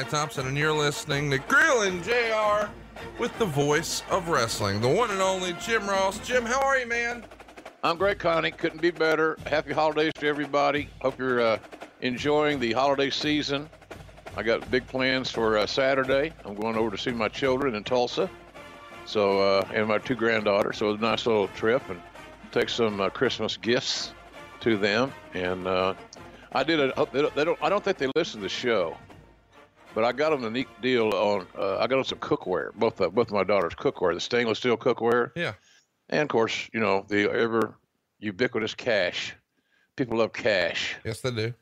Conrad Thompson, and you're listening to Grilling JR with the voice of wrestling, the one and only Jim Ross. Jim, how are you, man? I'm great, Connie. Couldn't be better. Happy holidays to everybody. Hope you're uh, enjoying the holiday season. I got big plans for uh, Saturday. I'm going over to see my children in Tulsa, so uh, and my two granddaughters. So it's a nice little trip and take some uh, Christmas gifts to them. And uh, I did a. They don't. I don't think they listen to the show, but I got them a neat deal on. Uh, I got them some cookware. Both uh, both my daughters cookware, the stainless steel cookware. Yeah. And of course, you know the ever ubiquitous cash. People love cash. Yes, they do.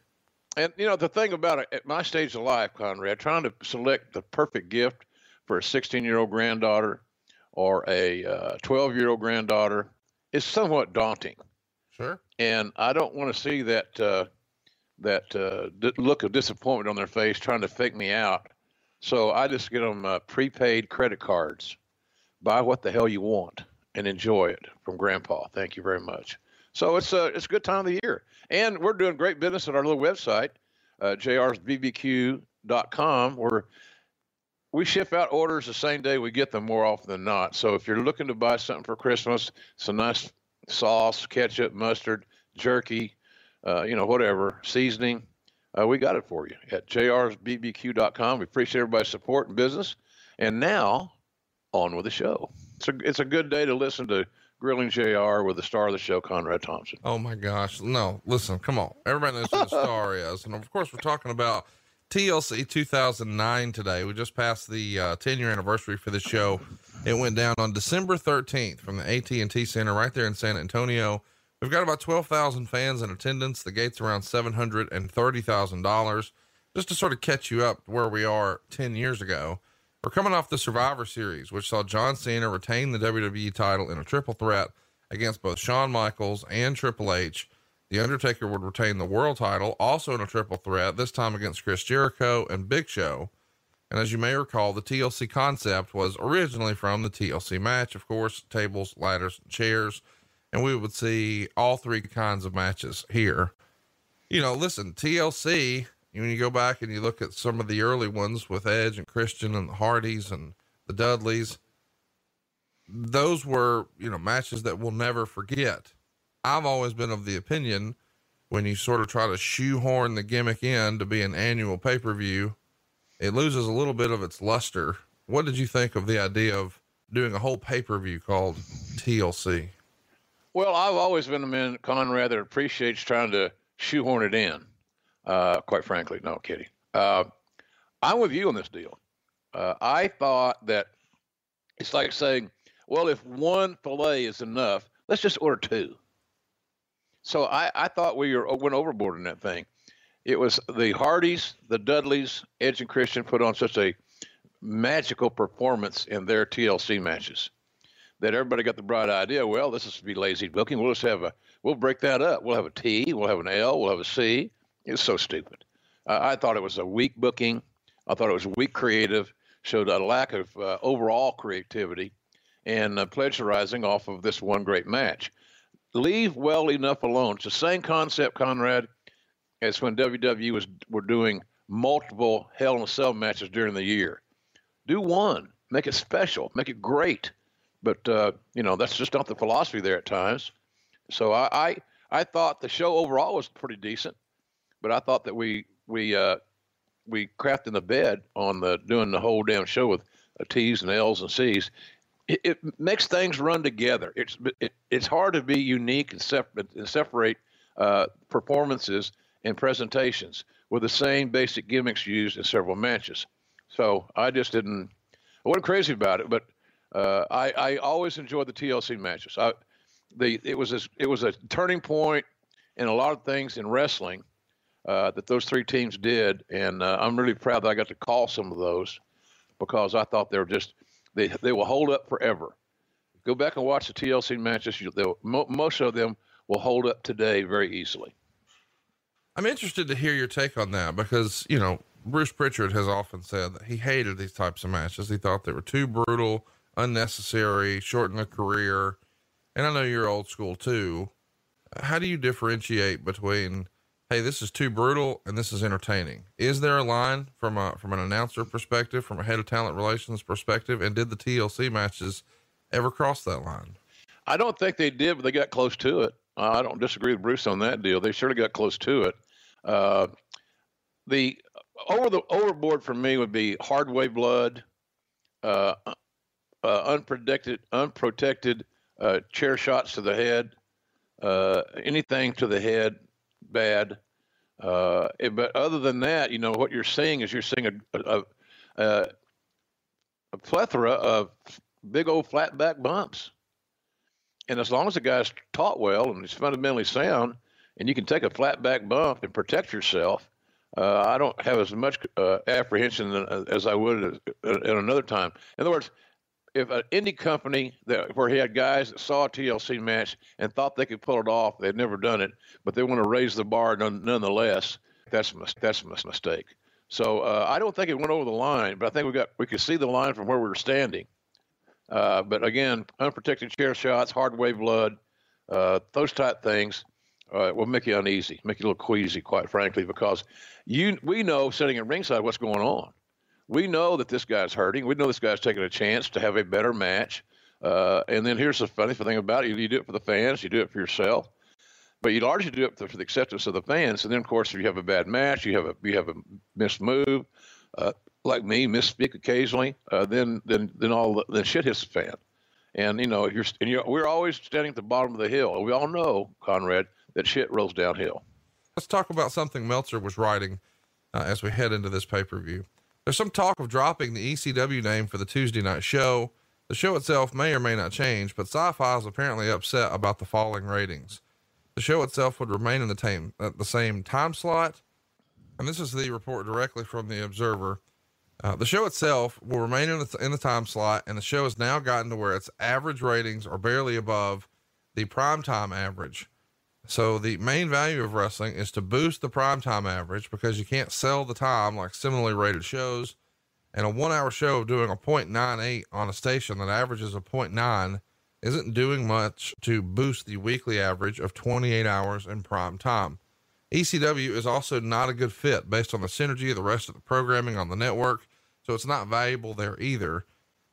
And you know the thing about it, at my stage of life, Conrad, trying to select the perfect gift for a 16-year-old granddaughter or a 12-year-old granddaughter is somewhat daunting. Sure. And I don't want to see that uh, that uh, d- look of disappointment on their face trying to fake me out. So I just get them uh, prepaid credit cards. Buy what the hell you want and enjoy it from Grandpa. Thank you very much. So it's a it's a good time of the year, and we're doing great business at our little website, uh, jrsbbq.com, where we ship out orders the same day we get them more often than not. So if you're looking to buy something for Christmas, some nice sauce, ketchup, mustard, jerky, uh, you know, whatever, seasoning, uh, we got it for you at jrsbbq.com. We appreciate everybody's support and business. And now, on with the show. It's a, it's a good day to listen to Grilling JR with the star of the show, Conrad Thompson. Oh my gosh. No, listen, come on. Everybody knows who the star is. And of course, we're talking about TLC 2009 today. We just passed the uh, 10 year anniversary for the show. It went down on December 13th from the AT&T Center right there in San Antonio. We've got about 12,000 fans in attendance. The gate's around $730,000. Just to sort of catch you up where we are 10 years ago. We're coming off the Survivor Series, which saw John Cena retain the WWE title in a triple threat against both Shawn Michaels and Triple H. The Undertaker would retain the world title, also in a triple threat, this time against Chris Jericho and Big Show. And as you may recall, the TLC concept was originally from the TLC match, of course, tables, ladders, chairs, and we would see all three kinds of matches here. You know, listen, TLC, when you go back and you look at some of the early ones with Edge and Christian and the Hardys and the Dudleys, those were, you know, matches that we'll never forget. I've always been of the opinion when you sort of try to shoehorn the gimmick in to be an annual pay per view, it loses a little bit of its luster. What did you think of the idea of doing a whole pay per view called TLC? Well, I've always been a man, Conrad, that appreciates trying to shoehorn it in. Uh, quite frankly, no kidding. Uh, I'm with you on this deal. Uh, I thought that it's like saying, well, if one fillet is enough, let's just order two. So I, I thought we were, went overboard in that thing. It was the Hardys, the Dudleys, Edge and Christian put on such a magical performance in their TLC matches that everybody got the bright idea. Well, this is to be lazy booking. We'll just have a, we'll break that up. We'll have a T, we'll have an L, we'll have a C. It's so stupid. Uh, I thought it was a weak booking. I thought it was weak creative, showed a lack of uh, overall creativity and uh, plagiarizing off of this one great match. Leave well enough alone. It's the same concept, Conrad, as when WWE was were doing multiple Hell in a Cell matches during the year. Do one, make it special, make it great. But uh, you know that's just not the philosophy there at times. So I, I I thought the show overall was pretty decent, but I thought that we we uh, we crafting the bed on the doing the whole damn show with uh, T's and L's and C's. It, it makes things run together. It's it, it's hard to be unique and separate and separate uh, performances and presentations with the same basic gimmicks used in several matches. So I just didn't. I wasn't crazy about it, but uh, I, I always enjoyed the TLC matches. I, the it was a, it was a turning point in a lot of things in wrestling uh, that those three teams did, and uh, I'm really proud that I got to call some of those because I thought they were just they they will hold up forever. Go back and watch the TLC matches. You, mo- most of them will hold up today very easily. I'm interested to hear your take on that because you know Bruce Pritchard has often said that he hated these types of matches. He thought they were too brutal, unnecessary, shorten a career. And I know you're old school too. How do you differentiate between hey, this is too brutal and this is entertaining. Is there a line from a from an announcer perspective, from a head of talent relations perspective, and did the TLC matches ever cross that line? I don't think they did, but they got close to it. I don't disagree with Bruce on that deal. They surely got close to it. Uh, the over the overboard for me would be hardway blood, uh, uh, unprotected unprotected uh, chair shots to the head, uh, anything to the head, bad. Uh, but other than that, you know what you're seeing is you're seeing a a, a, a plethora of big old flat back bumps. And as long as the guy's taught well and he's fundamentally sound, and you can take a flat back bump and protect yourself, uh, I don't have as much uh, apprehension uh, as I would at another time. In other words, if an indie company that where he had guys that saw a TLC match and thought they could pull it off, they'd never done it, but they want to raise the bar none, nonetheless. That's that's a mistake. So uh, I don't think it went over the line, but I think we got we could see the line from where we were standing. Uh, but again, unprotected chair shots, hardway blood, uh, those type things uh, will make you uneasy, make you a little queasy, quite frankly, because you we know sitting at ringside what's going on. We know that this guy's hurting. We know this guy's taking a chance to have a better match. Uh, and then here's the funny thing about it: you, you do it for the fans, you do it for yourself, but you largely do it for the acceptance of the fans. And then, of course, if you have a bad match, you have a you have a missed move, uh, like me, misspeak occasionally, uh, then then then all the, then shit hits the fan. And you know, you're and you're, we're always standing at the bottom of the hill. We all know, Conrad, that shit rolls downhill. Let's talk about something Meltzer was writing uh, as we head into this pay per view. There's some talk of dropping the ECW name for the Tuesday night show. The show itself may or may not change, but Sci-Fi is apparently upset about the falling ratings. The show itself would remain in the, the same time slot, and this is the report directly from the Observer. Uh, the show itself will remain in the, in the time slot, and the show has now gotten to where its average ratings are barely above the primetime average. So the main value of wrestling is to boost the primetime average because you can't sell the time like similarly rated shows. And a one hour show doing a 0.98 on a station that averages a 0.9 isn't doing much to boost the weekly average of 28 hours in prime time. ECW is also not a good fit based on the synergy of the rest of the programming on the network, so it's not valuable there either.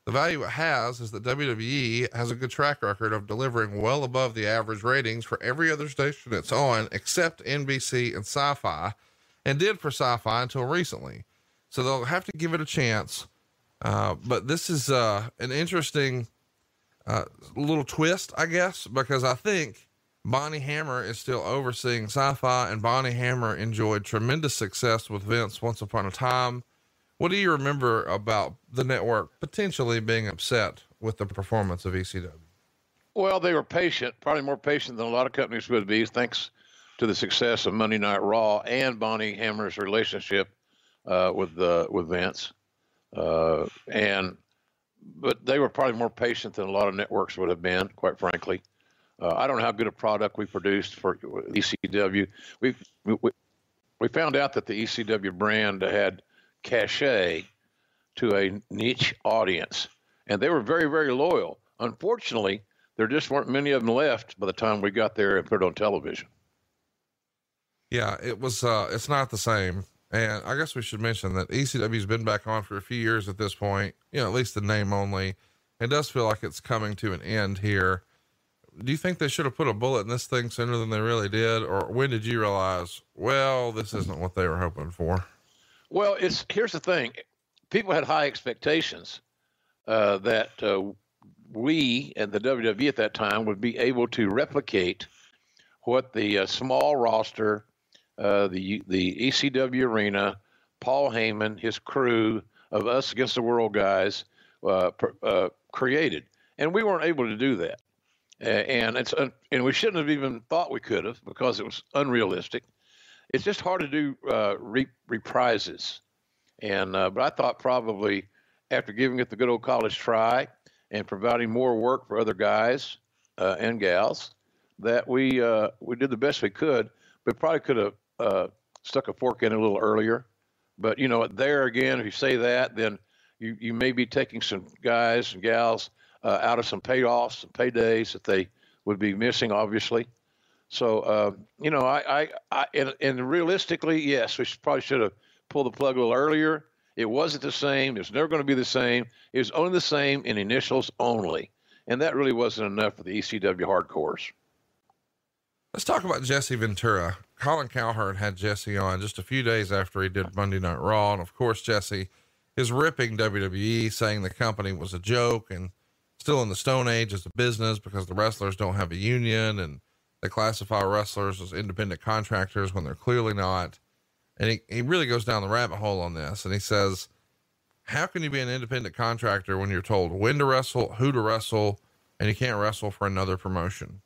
The value it has is that WWE has a good track record of delivering well above the average ratings for every other station it's on except NBC and Sci Fi, and did for Sci Fi until recently. So they'll have to give it a chance. Uh, but this is uh, an interesting uh, little twist, I guess, because I think Bonnie Hammer is still overseeing sci fi, and Bonnie Hammer enjoyed tremendous success with Vince once upon a time. What do you remember about the network potentially being upset with the performance of ECW? Well, they were patient, probably more patient than a lot of companies would be, thanks to the success of Monday Night Raw and Bonnie Hammer's relationship uh, with uh, with Vince. Uh, and but they were probably more patient than a lot of networks would have been, quite frankly. Uh, I don't know how good a product we produced for ECW. We, we we found out that the ECW brand had cachet to a niche audience, and they were very very loyal. Unfortunately, there just weren't many of them left by the time we got there and put it on television. Yeah, it was. Uh, it's not the same. And I guess we should mention that ECW's been back on for a few years at this point. You know, at least the name only. It does feel like it's coming to an end here do you think they should have put a bullet in this thing sooner than they really did? Or when did you realize, well, this isn't what they were hoping for? Well, it's here's the thing. People had high expectations uh, that uh, we and the WWE at that time would be able to replicate what the uh, small roster, uh, the the ECW arena, Paul Heyman, his crew of us against the world guys uh, uh, created, and we weren't able to do that. And it's and we shouldn't have even thought we could have because it was unrealistic. It's just hard to do uh, re- reprises, and uh, but I thought probably after giving it the good old college try and providing more work for other guys uh, and gals that we uh, we did the best we could, but probably could have uh, stuck a fork in a little earlier. But you know, there again, if you say that, then you you may be taking some guys and gals uh, out of some payoffs, some paydays that they would be missing, obviously. So uh, you know, I, I, I and, and, realistically, yes, we probably should have pulled the plug a little earlier. It wasn't the same. It was never going to be the same. It was only the same in initials only, and that really wasn't enough for the ECW hardcores. Let's talk about Jesse Ventura. Colin Cowherd had Jesse on just a few days after he did Monday Night Raw, and of course, Jesse is ripping WWE, saying the company was a joke and still in the Stone Age as a business because the wrestlers don't have a union and they classify wrestlers as independent contractors when they're clearly not. And he, he really goes down the rabbit hole on this. And he says, How can you be an independent contractor when you're told when to wrestle, who to wrestle, and you can't wrestle for another promotion?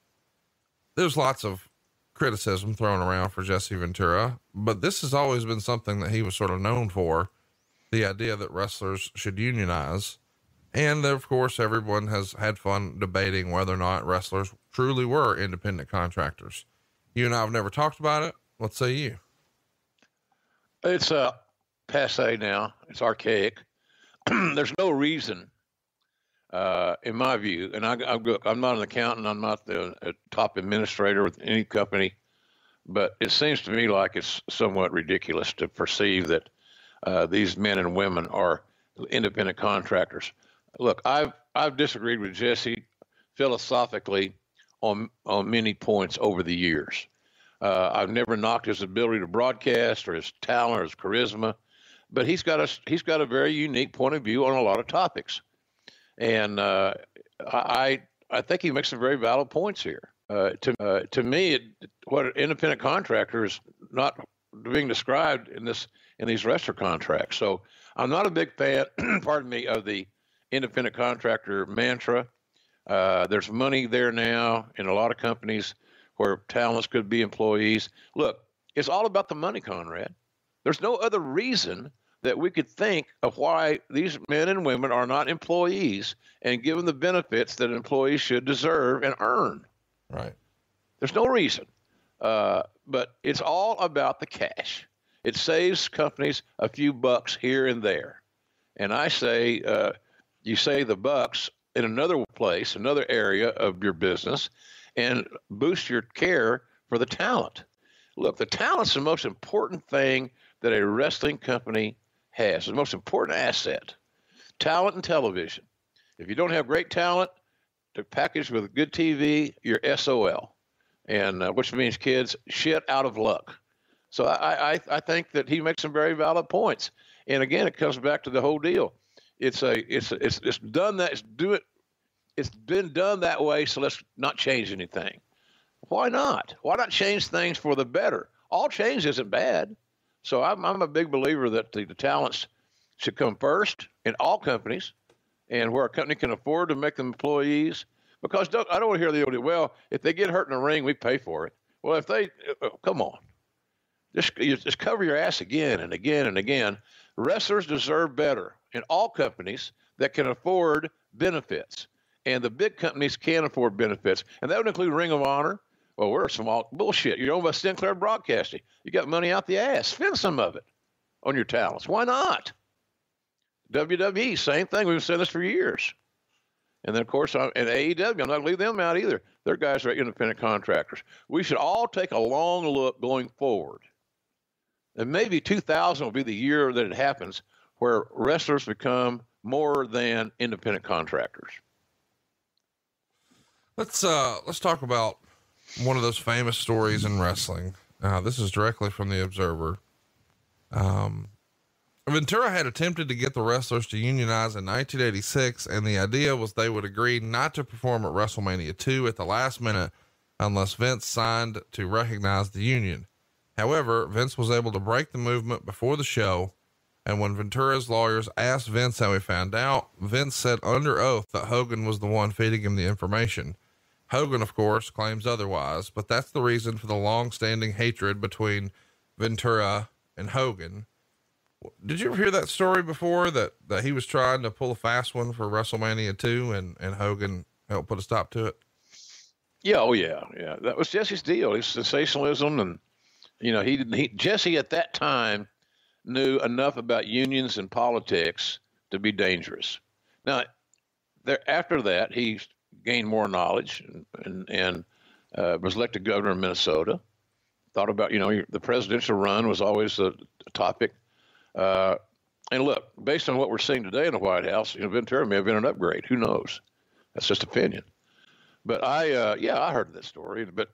There's lots of criticism thrown around for Jesse Ventura, but this has always been something that he was sort of known for the idea that wrestlers should unionize. And of course, everyone has had fun debating whether or not wrestlers truly were independent contractors. You and I have never talked about it. What say you? It's uh, passe now. It's archaic. There's no reason, uh, in my view, and I, am not an accountant. I'm not the top administrator with any company, but it seems to me like it's somewhat ridiculous to perceive that uh, these men and women are independent contractors. Look, I've I've disagreed with Jesse philosophically on on many points over the years. Uh, I've never knocked his ability to broadcast or his talent or his charisma, but he's got a he's got a very unique point of view on a lot of topics, and uh, I I think he makes some very valid points here. Uh, to uh, to me, it, what independent contractor is not being described in this in these wrestler contracts. So I'm not a big fan, pardon me, of the independent contractor mantra. Uh, there's money there now in a lot of companies where talents could be employees. Look, it's all about the money, Conrad. There's no other reason that we could think of why these men and women are not employees and given the benefits that employees should deserve and earn. Right. There's no reason. Uh, but it's all about the cash. It saves companies a few bucks here and there. And I say, uh, you save the bucks in another place, another area of your business, and boost your care for the talent. Look, the talent's the most important thing that a wrestling company has, the most important asset. Talent and television. If you don't have great talent to package with good TV, you're SOL and uh, which means kids shit out of luck. So I, I, I think that he makes some very valid points. And again, it comes back to the whole deal. It's a it's a, it's it's done that it's do it. It's been done that way. So let's not change anything. Why not? Why not change things for the better? All change isn't bad. So I'm I'm a big believer that the, the talents should come first in all companies, and where a company can afford to make them employees because don't, I don't want to hear the old, well, if they get hurt in the ring, we pay for it. Well, if they, uh, uh come on, just, just cover your ass again and again and again. Wrestlers deserve better in all companies that can afford benefits. And the big companies can't afford benefits. And that would include Ring of Honor. Well, we're small bullshit. You're owned by Sinclair Broadcasting. You got money out the ass. Spend some of it on your talents. Why not? WWE, same thing. We've said this for years. And then, of course, I'm, and AEW, I'm not going to leave them out either. Their guys are independent contractors. We should all take a long look going forward. And maybe 2000 will be the year that it happens where wrestlers become more than independent contractors. Let's uh let's talk about one of those famous stories in wrestling. Uh, this is directly from the Observer. Um, Ventura had attempted to get the wrestlers to unionize in 1986, and the idea was they would agree not to perform at WrestleMania 2 at the last minute unless Vince signed to recognize the union. However, Vince was able to break the movement before the show, and when Ventura's lawyers asked Vince how he found out, Vince said under oath that Hogan was the one feeding him the information. Hogan, of course, claims otherwise, but that's the reason for the long standing hatred between Ventura and Hogan. Did you ever hear that story before that, that he was trying to pull a fast one for WrestleMania 2 and, and Hogan helped put a stop to it? Yeah. Oh, yeah. Yeah. That was Jesse's deal. His sensationalism. And, you know, he, he, Jesse at that time knew enough about unions and politics to be dangerous. Now, there, after that, he gained more knowledge and, and, and uh, was elected governor of Minnesota. Thought about, you know, the presidential run was always a, topic. Uh, and look, based on what we're seeing today in the White House, you know, Ventura may have been an upgrade. Who knows? That's just opinion. But I, uh, yeah, I heard this story. But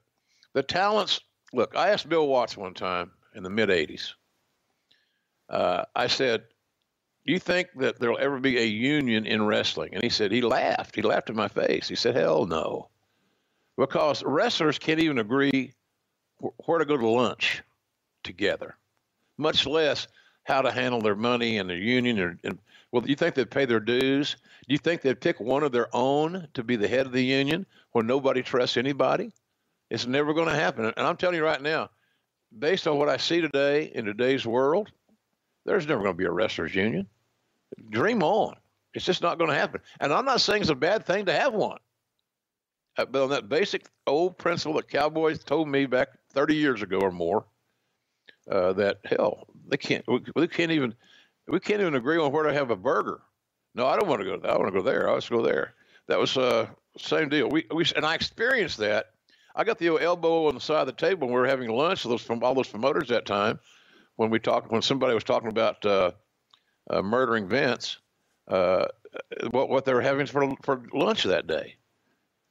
the talents, look, I asked Bill Watts one time in the mid 80s. Uh, I said, Do you think that there'll ever be a union in wrestling? And he said, He laughed. He laughed in my face. He said, Hell no. Because wrestlers can't even agree where to go to lunch together, much less how to handle their money and their union. And, and well, do you think they'd pay their dues? Do you think they'd pick one of their own to be the head of the union when nobody trusts anybody? It's never going to happen. And I'm telling you right now, based on what I see today in today's world, there's never going to be a wrestlers union. Dream on. It's just not going to happen. And I'm not saying it's a bad thing to have one. Uh, but on that basic old principle that cowboys told me back 30 years ago or more, uh, that hell, they can't, we, we, can't even, we can't even agree on where to have a burger. No, I don't want to go. I want to go there. I want to go there. That was uh, same deal. We, we and I experienced that. I got the old elbow on the side of the table when we were having lunch with those from all those promoters that time when we talked when somebody was talking about uh, uh, murdering Vince, uh, what what they were having for for lunch that day.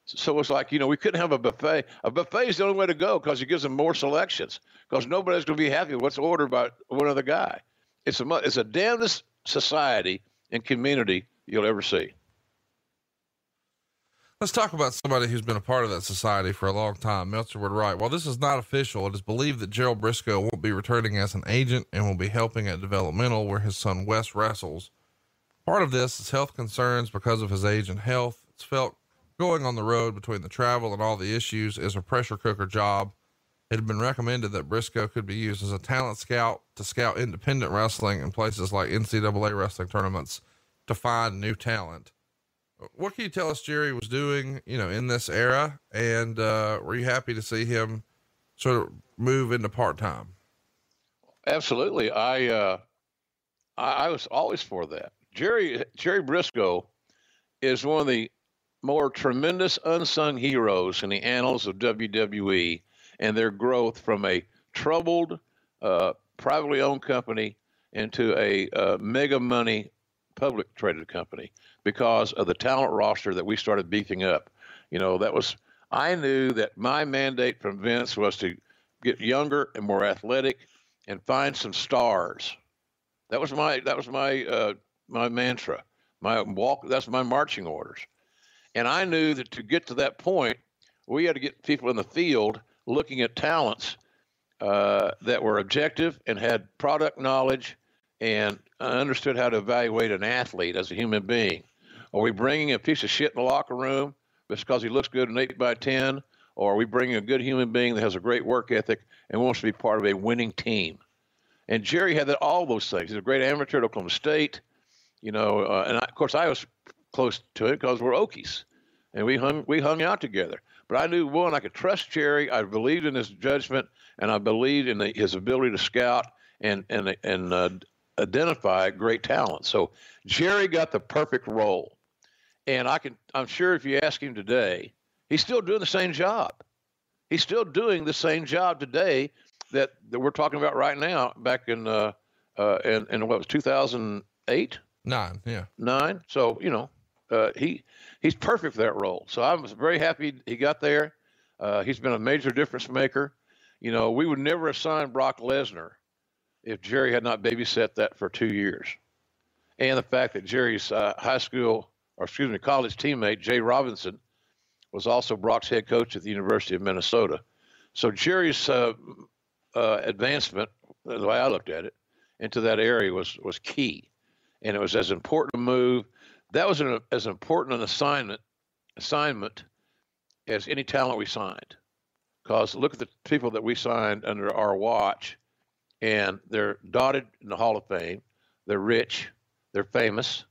So it's like you know we couldn't have a buffet. A buffet is the only way to go because it gives them more selections. Because nobody's going to be happy with what's ordered by one other guy. It's a it's a damnedest society and community you'll ever see. Let's talk about somebody who's been a part of that society for a long time. Meltzer would write, while this is not official, it is believed that Gerald Brisco won't be returning as an agent and will be helping at developmental where his son Wes wrestles. Part of this is health concerns because of his age and health. It's felt going on the road between the travel and all the issues is a pressure cooker job. It had been recommended that Brisco could be used as a talent scout to scout independent wrestling in places like NCAA wrestling tournaments to find new talent what can you tell us Jerry was doing, you know, in this era? And uh, were you happy to see him sort of move into part time? Absolutely. I, uh, I, I was always for that. Jerry Jerry Brisco is one of the more tremendous unsung heroes in the annals of WWE and their growth from a troubled, uh, privately owned company into a uh, mega money public traded company because of the talent roster that we started beefing up. You know, that was I knew that my mandate from Vince was to get younger and more athletic and find some stars. That was my that was my uh, my mantra. My walk that's my marching orders. And I knew that to get to that point, we had to get people in the field looking at talents uh, that were objective and had product knowledge and understood how to evaluate an athlete as a human being. Are we bringing a piece of shit in the locker room just because he looks good in 8 by 10? Or are we bringing a good human being that has a great work ethic and wants to be part of a winning team? And Jerry had that, all those things. He's a great amateur at Oklahoma State, you know, uh, and I, of course I was close to it because we're Okies, and we hung we hung out together. But I knew one, I could trust Jerry. I believed in his judgment, and I believed in the, his ability to scout and and and uh, identify great talent. So Jerry got the perfect role. And I can, I'm sure if you ask him today, he's still doing the same job. He's still doing the same job today that, that we're talking about right now. Back in uh, uh, in, in what was 2008, nine, yeah, nine. So you know, uh, he he's perfect for that role. So I was very happy he got there. Uh, he's been a major difference maker. You know, we would never assign Brock Lesnar if Jerry had not babysat that for two years, and the fact that Jerry's uh, high school or excuse me, college teammate Jay Robinson was also Brock's head coach at the University of Minnesota. So Jerry's uh, uh, advancement, the way I looked at it, into that area was was key, and it was as important a move. That was an, as important an assignment assignment as any talent we signed. Because look at the people that we signed under our watch, and they're dotted in the Hall of Fame. They're rich, they're famous,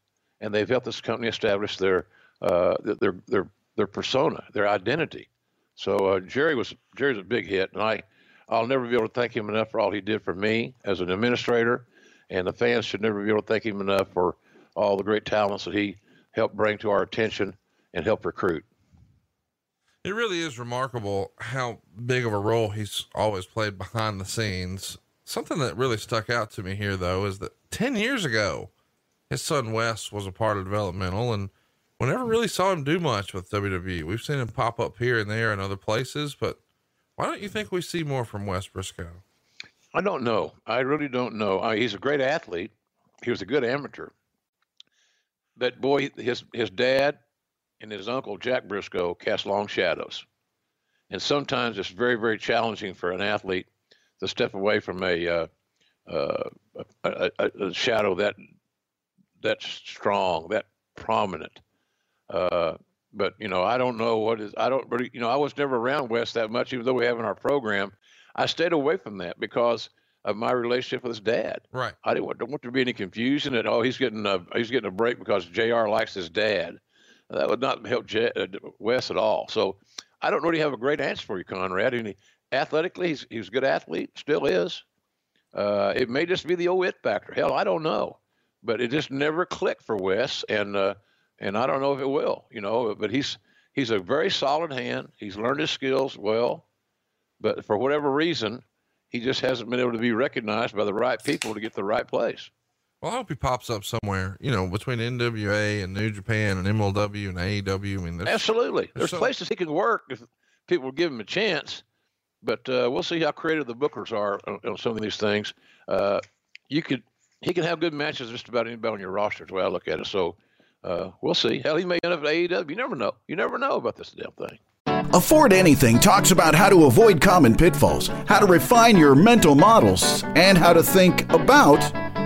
and they've helped this company establish their uh, their their their persona, their identity. So uh, Jerry was Jerry's a big hit, and I I'll never be able to thank him enough for all he did for me as an administrator, and the fans should never be able to thank him enough for all the great talents that he helped bring to our attention and help recruit. It really is remarkable how big of a role he's always played behind the scenes. Something that really stuck out to me here, though, is that 10 years ago, his son Wes was a part of developmental and we never really saw him do much with WWE. We've seen him pop up here and there in other places, but why don't you think we see more from Wes Brisco? I don't know. I really don't know. I, he's a great athlete. He was a good amateur. But boy, his his dad and his uncle Jack Brisco cast long shadows, and sometimes it's very very challenging for an athlete to step away from a uh, uh, a, a, a, shadow that that's strong, that prominent. Uh, but you know, I don't know what is. I don't really. You know, I was never around Wes that much, even though we have in our program. I stayed away from that because of my relationship with his dad. Right. I didn't want, don't want there to be any confusion that oh he's getting a he's getting a break because Jr. likes his dad. That would not help J, uh, Wes at all. So I don't really have a great answer for you, Conrad. And he, athletically, he's he's a good athlete, still is. Uh, it may just be the old it factor. Hell, I don't know, but it just never clicked for Wes, and uh, and I don't know if it will. You know, but he's he's a very solid hand. He's learned his skills well, but for whatever reason, he just hasn't been able to be recognized by the right people to get the right place. Well, I hope he pops up somewhere, you know, between NWA and New Japan and MLW and AEW. I mean, there's, absolutely, there's, there's so, places he can work if people will give him a chance. But uh, we'll see how creative the bookers are on, on some of these things. Uh, you could, he can have good matches just about anybody on your roster. Is the way I look at it. So uh, we'll see. Hell, he may end up at AEW. You never know. You never know about this damn thing. Afford Anything talks about how to avoid common pitfalls, how to refine your mental models, and how to think about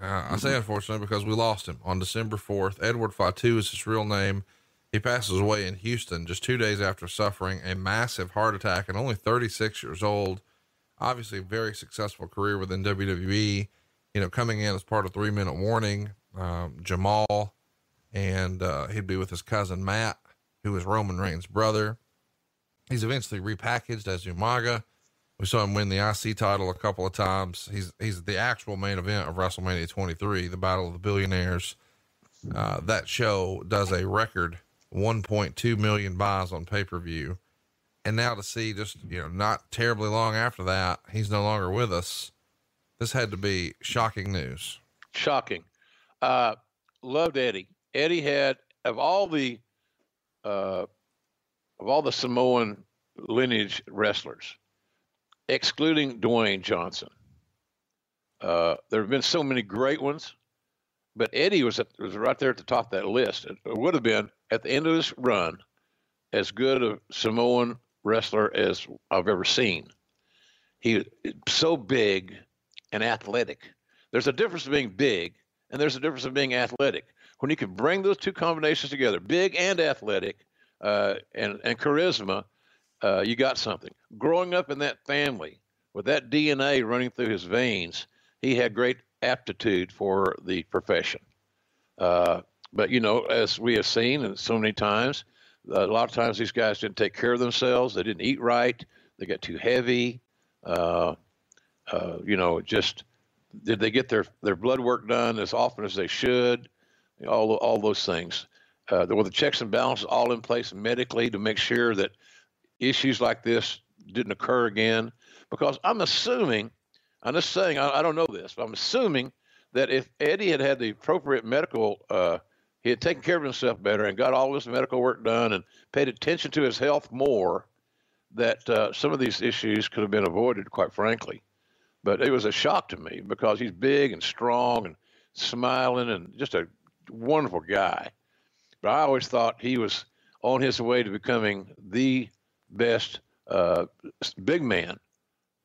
Uh. I say unfortunately because we lost him on December 4th. Edward Fatu is his real name. He passes away in Houston just two days after suffering a massive heart attack and only 36 years old. Obviously, a very successful career within WWE. You know, coming in as part of Three Minute Warning, um, Jamal, and uh, he'd be with his cousin Matt, who is Roman Reigns' brother. He's eventually repackaged as Umaga. We saw him win the IC title a couple of times. He's he's the actual main event of WrestleMania 23, the Battle of the Billionaires. Uh, that show does a record 1.2 million buys on pay per view, and now to see just you know not terribly long after that, he's no longer with us. This had to be shocking news. Shocking. Uh, loved Eddie. Eddie had of all the uh, of all the Samoan lineage wrestlers excluding Dwayne Johnson. Uh, there have been so many great ones, but Eddie was at, was right there at the top of that list. It would have been at the end of this run as good a Samoan wrestler as I've ever seen. He so big and athletic. There's a difference of being big, and there's a difference of being athletic. When you can bring those two combinations together, big and athletic, uh, and and charisma, uh, you got something. Growing up in that family with that DNA running through his veins, he had great aptitude for the profession. Uh, but you know, as we have seen and so many times, a lot of times these guys didn't take care of themselves. They didn't eat right. They got too heavy. Uh, uh, you know, just did they get their their blood work done as often as they should? All all those things. Uh, were the checks and balances all in place medically to make sure that issues like this didn't occur again? Because I'm assuming, I'm just saying, I, I don't know this, but I'm assuming that if Eddie had had the appropriate medical, uh, he had taken care of himself better and got all his medical work done and paid attention to his health more, that uh, some of these issues could have been avoided, quite frankly. But it was a shock to me because he's big and strong and smiling and just a wonderful guy. But I always thought he was on his way to becoming the best uh, big man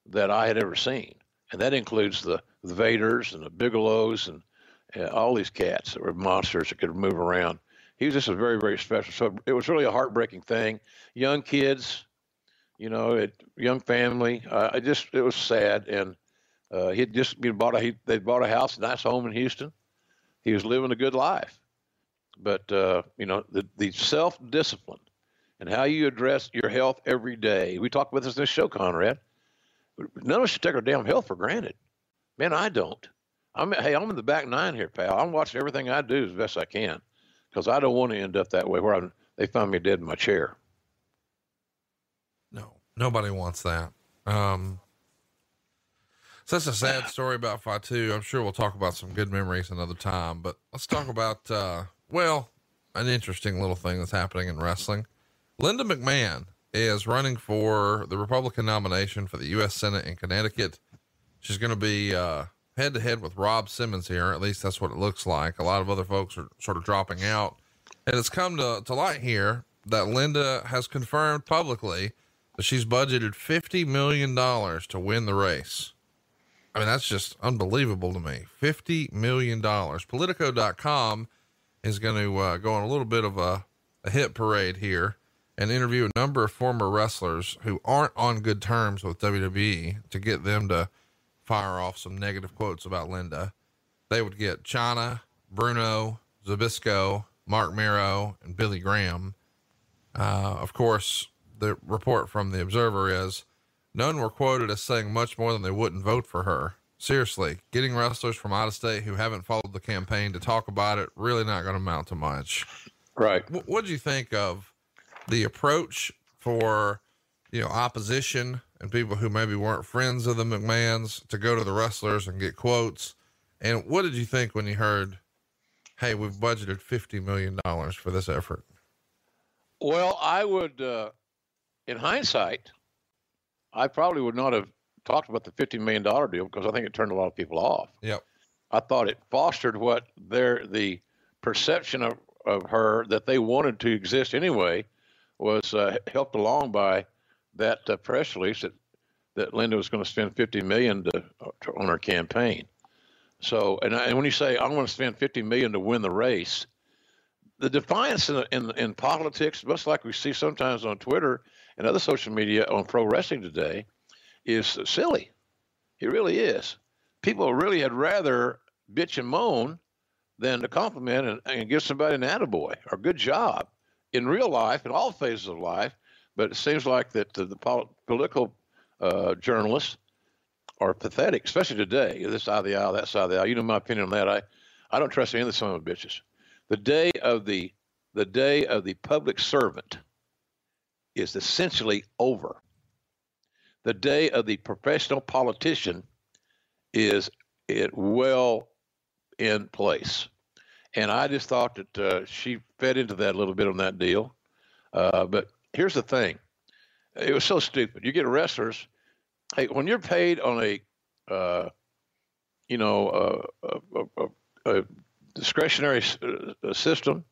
that I had ever seen, and that includes the, the Vaders and the Bigelows and all these cats that were monsters that could move around. He was just a very, very special. So it was really a heartbreaking thing. Young kids, you know, it, young family. Uh, I just it was sad, and Uh, he had just been bought a he, they bought a house, a nice home in Houston. He was living a good life, but uh, you know the the self discipline and how you address your health every day. We talk about this in this show, Conrad. None of us should take our damn health for granted. Man, I don't. I'm hey, I'm in the back nine here, pal. I'm watching everything I do as best I can because I don't want to end up that way where I'm, they find me dead in my chair. No, nobody wants that. Um, such a sad story about Fatu. I'm sure we'll talk about some good memories another time, but let's talk about, uh, well, an interesting little thing that's happening in wrestling. Linda McMahon is running for the Republican nomination for the U.S. Senate in Connecticut. She's going to be, head to head with Rob Simmons here. At least that's what it looks like. A lot of other folks are sort of dropping out. And it's come to, to light here that Linda has confirmed publicly that she's budgeted $50 million to win the race. I mean, that's just unbelievable to me. $50 million. Politico.com is going to uh, go on a little bit of a, a hit parade here and interview a number of former wrestlers who aren't on good terms with WWE to get them to fire off some negative quotes about Linda. They would get Chyna, Bruno, Zbyszko, Marc Mero, and Billy Graham. Uh, of course, the report from the Observer is none were quoted as saying much more than they wouldn't vote for her. Seriously, getting wrestlers from out of state who haven't followed the campaign to talk about it really not going to amount to much. Right. What do you think of the approach for you know opposition and people who maybe weren't friends of the McMahons to go to the wrestlers and get quotes? And what did you think when you heard, "Hey, we've budgeted fifty million dollars for this effort"? Well, I would, uh, in hindsight, I probably would not have talked about the fifty million dollar deal because I think it turned a lot of people off. Yep. I thought it fostered what their the perception of, of her that they wanted to exist anyway was uh, helped along by that uh, press release that, that Linda was going to spend 50 million to, to, on her campaign. So, and, I, and when you say I'm going to spend 50 million to win the race, the defiance in, in, in politics, much like we see sometimes on Twitter and other social media on pro wrestling today, is silly. It really is. People really had rather bitch and moan than to compliment and, and give somebody an attaboy or good job in real life, in all phases of life. But it seems like that the, the pol- political uh, journalists are pathetic, especially today. This side of the aisle, that side of the aisle. You know my opinion on that. I, I don't trust any of the son of bitches. The day of the the day of the public servant is essentially over. The day of the professional politician is it well in place. And I just thought that uh, she fed into that a little bit on that deal. Uh, but here's the thing it was so stupid. You get wrestlers, hey, when you're paid on a, uh, you know, a, a, a discretionary uh, system,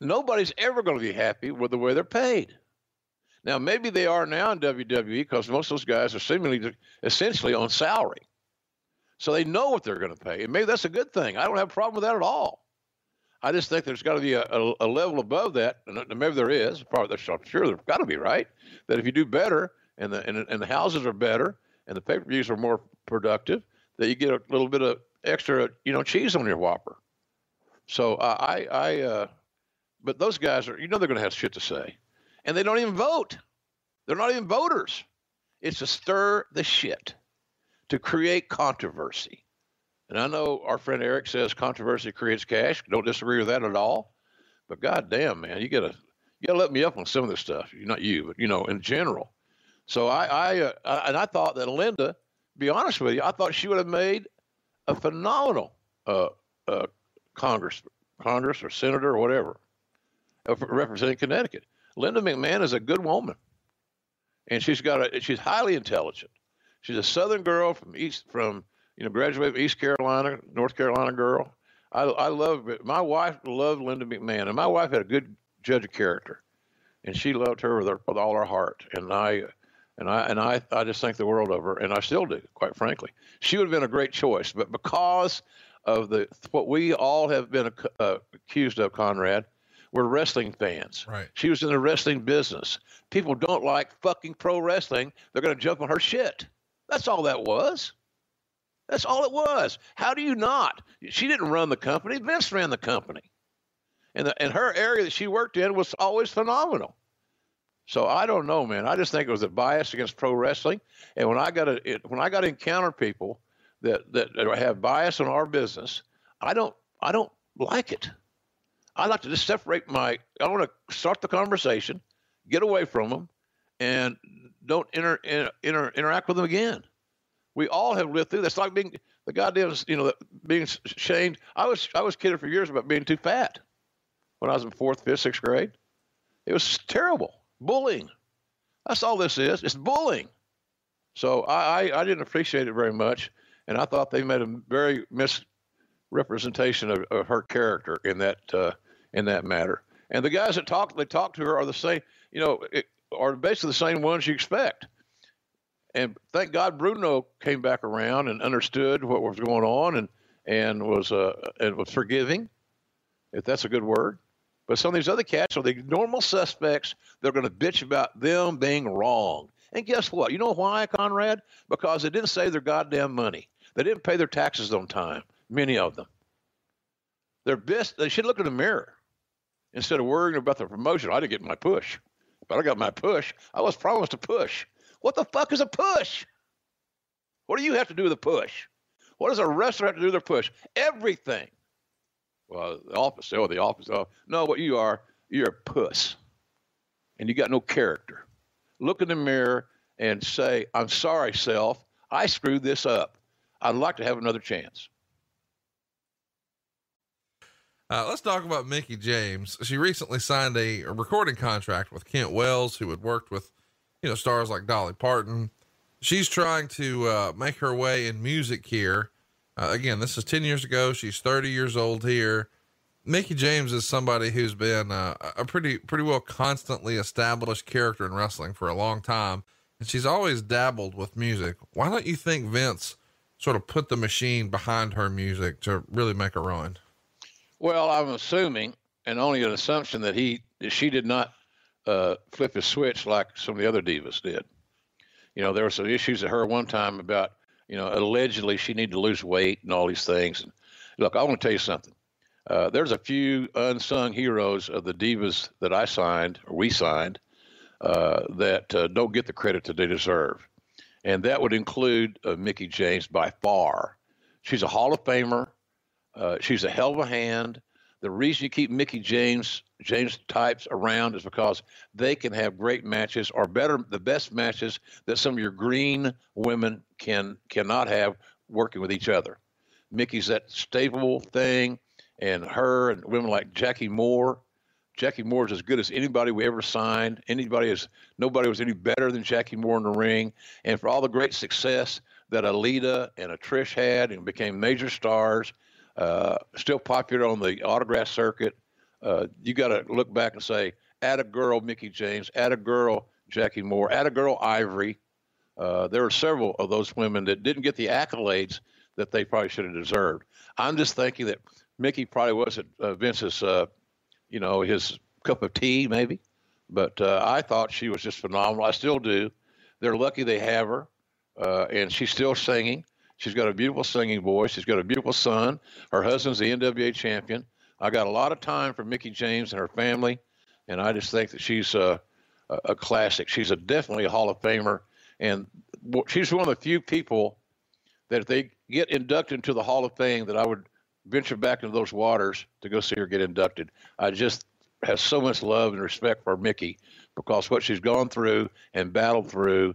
nobody's ever going to be happy with the way they're paid. Now, maybe they are now in WWE because most of those guys are seemingly essentially on salary. So they know what they're going to pay. And maybe that's a good thing. I don't have a problem with that at all. I just think there's got to be a, a, a, level above that, and maybe there is. Probably, I'm sure there's got to be, right? That if you do better, and the and, and the houses are better, and the pay-per-views are more productive, that you get a little bit of extra, you know, cheese on your Whopper. So uh, I, I, uh, but those guys are, you know, they're going to have shit to say, and they don't even vote. They're not even voters. It's to stir the shit, to create controversy. And I know our friend Eric says controversy creates cash. Don't disagree with that at all. But goddamn, man, you gotta you gotta let me up on some of this stuff. Not you, but you know, in general. So I, I, uh, and I thought that Linda, be honest with you, I thought she would have made a phenomenal uh, uh, Congress, Congress or senator or whatever, uh, representing Connecticut. Linda McMahon is a good woman, and she's got a she's highly intelligent. She's a Southern girl from East from you know, graduated from East Carolina, North Carolina girl. I, I love it. My wife loved Linda McMahon, and my wife had a good judge of character, and she loved her with, her, with all her heart. And I, and I, and I, I just think the world of her, and I still do, quite frankly. She would have been a great choice, but because of the what we all have been uh, accused of, Conrad, we're wrestling fans. Right. She was in the wrestling business. People don't like fucking pro wrestling. They're going to jump on her shit. That's all that was. That's all it was. How do you not? She didn't run the company. Vince ran the company. And, the, and her area that she worked in was always phenomenal. So I don't know, man. I just think it was a bias against pro wrestling. And when I got to when I got to encounter people that, that that have bias in our business, I don't I don't like it. I like to just separate my. I want to start the conversation, get away from them, and don't inter, inter, inter, interact with them again. We all have lived through. That's like being the goddamn, you know, being shamed. I was I was kidding for years about being too fat when I was in fourth, fifth, sixth grade. It was terrible bullying. That's all this is. It's bullying. So I, I, I didn't appreciate it very much, and I thought they made a very misrepresentation of, of her character in that uh, in that matter. And the guys that talk they talk to her are the same, you know, it, are basically the same ones you expect. And thank God Bruno came back around and understood what was going on and and was uh, and was forgiving, if that's a good word. But some of these other cats are the normal suspects. They're going to bitch about them being wrong. And guess what? You know why, Conrad? Because they didn't save their goddamn money. They didn't pay their taxes on time. Many of them. They're best. They should look in the mirror instead of worrying about the promotion. I didn't get my push, but I got my push. I was promised a push. What the fuck is a push? What do you have to do with a push? What does a wrestler have to do with a push? Everything. Well, the office, oh, the office. Oh, no, what you are, you're a puss. And you got no character. Look in the mirror and say, I'm sorry, self. I screwed this up. I'd like to have another chance. Uh, let's talk about Mickie James. She recently signed a, recording contract with Kent Wells, who had worked with, you know, stars like Dolly Parton. She's trying to uh, make her way in music here. Uh, again, this is 10 years ago. She's 30 years old here. Mickie James is somebody who's been uh, a pretty, pretty well constantly established character in wrestling for a long time. And she's always dabbled with music. Why don't you think Vince sort of put the machine behind her music to really make a run? Well, I'm assuming, and only an assumption that he, she did not uh, flip his switch like some of the other divas did. You know, there were some issues at her one time about you know, allegedly she needed to lose weight and all these things. And look, I want to tell you something. Uh, there's a few unsung heroes of the divas that I signed or we signed uh, that uh, don't get the credit that they deserve, and that would include uh, Mickie James by far. She's a Hall of Famer. Uh, she's a hell of a hand. The reason you keep Mickie James James types around is because they can have great matches or better the best matches that some of your green women can cannot have working with each other. Mickie's that stable thing, and her and women like Jackie Moore. Jackie Moore is as good as anybody we ever signed. Anybody is nobody was any better than Jackie Moore in the ring. And for all the great success that a Lita and a Trish had and became major stars, uh, still popular on the autograph circuit uh, you got to look back and say, "Add a girl, Mickie James. Add a girl, Jackie Moore. Add a girl, Ivory." Uh, there are several of those women that didn't get the accolades that they probably should have deserved. I'm just thinking that Mickie probably wasn't uh, Vince's, uh, you know, his cup of tea, maybe. But uh, I thought she was just phenomenal. I still do. They're lucky they have her, and she's still singing. She's got a beautiful singing voice. She's got a beautiful son. Her husband's the NWA champion. I got a lot of time for Mickie James and her family, and I just think that she's uh, a, a classic. She's a definitely a Hall of Famer, and she's one of the few people that if they get inducted into the Hall of Fame, that I would venture back into those waters to go see her get inducted. I just have so much love and respect for Mickie because what she's gone through and battled through,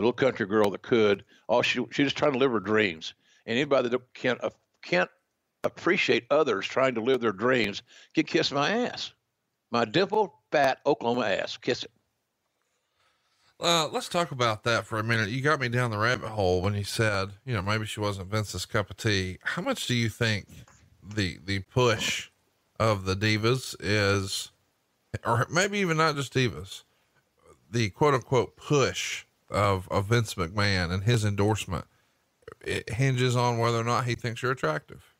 the little country girl that could, Oh, she she's just trying to live her dreams. And anybody that can't uh, can't appreciate others trying to live their dreams can kiss my ass. My dimpled, fat Oklahoma ass. Kiss it. Uh, let's talk about that for a minute. You got me down the rabbit hole when you said, you know, maybe she wasn't Vince's cup of tea. How much do you think the the push of the divas is, or maybe even not just divas, the quote unquote push of of Vince McMahon and his endorsement? It hinges on whether or not he thinks you're attractive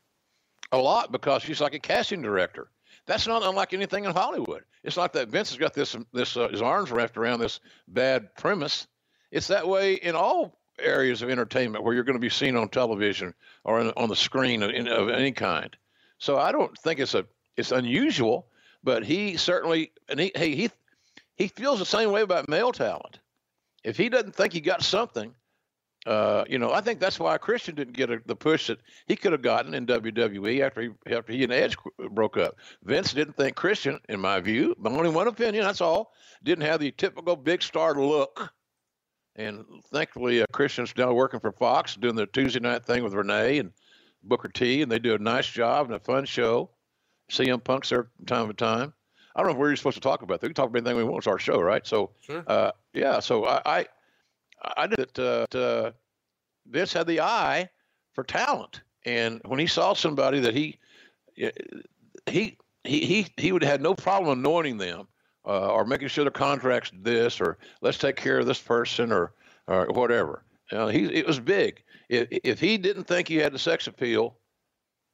a lot because she's like a casting director. That's not unlike anything in Hollywood. It's like that Vince has got this this uh, his arms wrapped around this bad premise. It's that way in all areas of entertainment where you're going to be seen on television or in, on the screen of, of any kind. So I don't think it's a it's unusual, but he certainly and he hey he he feels the same way about male talent. If he doesn't think he got something, uh, you know, I think that's why Christian didn't get a, the push that he could have gotten in WWE after he after he and Edge broke up. Vince didn't think Christian, in my view, but only one opinion. That's all. Didn't have the typical big star look. And thankfully, uh, Christian's now working for Fox, doing the Tuesday night thing with Renee and Booker T, and they do a nice job and a fun show. CM Punk's there from time to time. I don't know where you're supposed to talk about. That. We can talk about anything we want. It's our show, right? So, Sure. uh, yeah. So I, I, I did it. Uh, uh, Vince had the eye for talent, and when he saw somebody that he, he, he, he, he would have had no problem anointing them, uh, or making sure the contracts this, or let's take care of this person, or, or whatever. You know, he, it was big. If, if he didn't think he had the sex appeal,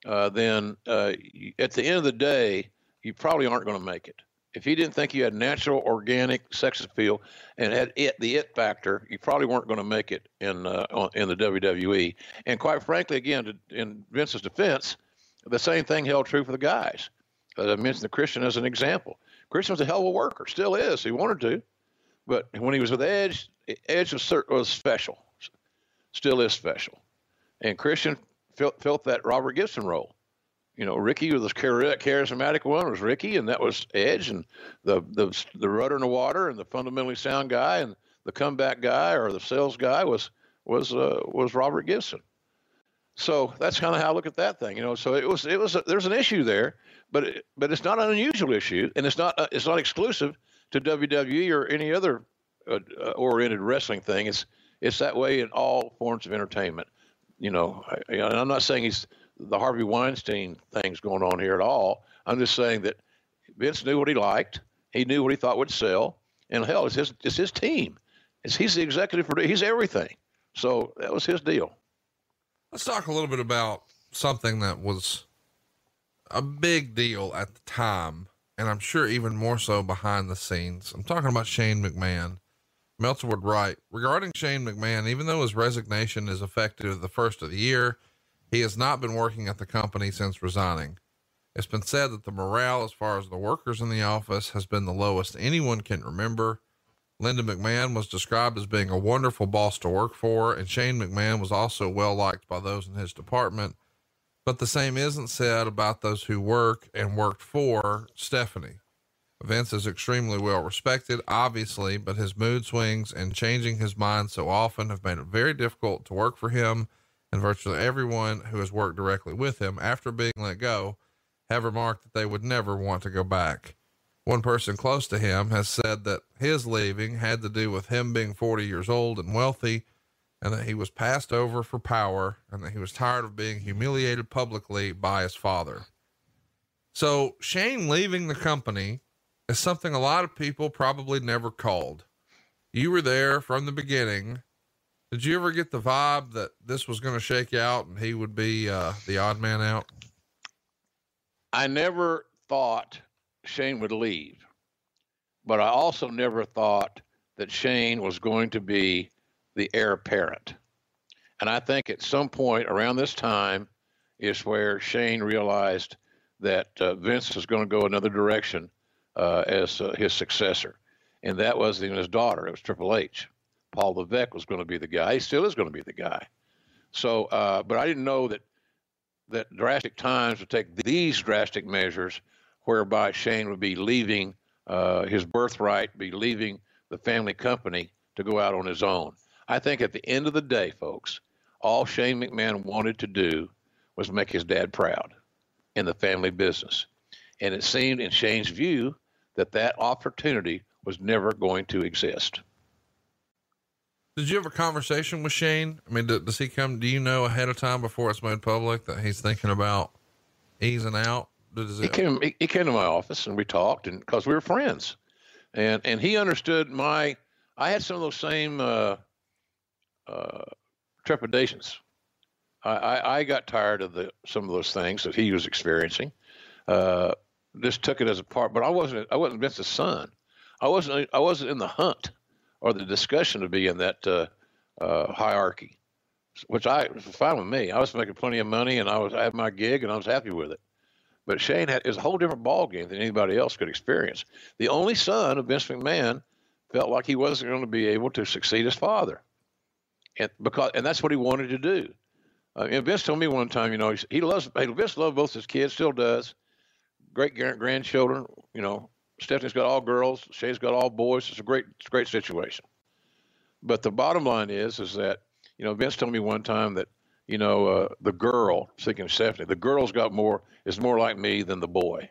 uh, then uh, at the end of the day, you probably aren't going to make it. If he didn't think you had natural, organic sex appeal and had it the it factor, you probably weren't going to make it in uh, in the WWE. And quite frankly, again, in Vince's defense, the same thing held true for the guys. As I mentioned the Christian as an example. Christian was a hell of a worker, still is. He wanted to, but when he was with Edge, Edge was, was special, still is special. And Christian felt, felt that Robert Gibson role you know, Ricky was the charismatic one was Ricky, and that was Edge, and the the the rudder in the water, and the fundamentally sound guy, and the comeback guy or the sales guy was was uh, was Robert Gibson. So that's kind of how I look at that thing, you know. So it was it was there's an issue there, but it, but it's not an unusual issue, and it's not uh, it's not exclusive to WWE or any other uh, oriented wrestling thing. It's it's that way in all forms of entertainment. You know, I, and I'm not saying he's the Harvey Weinstein things going on here at all. I'm just saying that Vince knew what he liked. He knew what he thought would sell. And hell, it's his, it's his team. It's, he's the executive producer. He's everything. So that was his deal. Let's talk a little bit about something that was a big deal at the time. And I'm sure even more so behind the scenes. I'm talking about Shane McMahon. Meltzer would write regarding Shane McMahon, even though his resignation is effective the first of the year, he has not been working at the company since resigning. It's been said that the morale, as far as the workers in the office, has been the lowest anyone can remember. Linda McMahon was described as being a wonderful boss to work for, and Shane McMahon was also well liked by those in his department. But the same isn't said about those who work and worked for Stephanie. Vince is extremely well respected, obviously, but his mood swings and changing his mind so often have made it very difficult to work for him. And virtually everyone who has worked directly with him after being let go have remarked that they would never want to go back. One person close to him has said that his leaving had to do with him being 40 years old and wealthy, and that he was passed over for power, and that he was tired of being humiliated publicly by his father. So Shane leaving the company is something a lot of people probably never called. You were there from the beginning. Did you ever get the vibe that this was going to shake out and he would be uh, the odd man out? I never thought Shane would leave, but I also never thought that Shane was going to be the heir apparent. And I think at some point around this time is where Shane realized that uh, Vince was going to go another direction uh, as uh, his successor. And that was even his daughter. It was Triple H. Paul Levesque was going to be the guy. He still is going to be the guy. So, uh, but I didn't know that that drastic times would take these drastic measures, whereby Shane would be leaving uh, his birthright, be leaving the family company to go out on his own. I think at the end of the day, folks, all Shane McMahon wanted to do was make his dad proud in the family business. And it seemed, in Shane's view, that that opportunity was never going to exist. Did you have a conversation with Shane? I mean, does he come? Do you know ahead of time before it's made public that he's thinking about easing out? Does he came. He, he came to my office and we talked, and because we were friends, and and he understood my. I had some of those same uh, uh, trepidations. I, I, I got tired of the some of those things that he was experiencing. Uh, just took it as a part, but I wasn't. I wasn't Vince's son. I wasn't. I wasn't in the hunt or the discussion to be in that uh, uh, hierarchy, which I was fine with me. I was making plenty of money, and I was I had my gig, and I was happy with it. But Shane had is a whole different ball game than anybody else could experience. The only son of Vince McMahon felt like he wasn't going to be able to succeed his father, and because and that's what he wanted to do. Uh, and Vince told me one time, you know, he, he loves Vince loved both his kids, still does. Great grandchildren, you know. Stephanie's got all girls. Shane's got all boys. It's a great, it's a great situation. But the bottom line is, is that you know, Vince told me one time that you know uh, the girl, speaking of Stephanie, the girl's got more is more like me than the boy.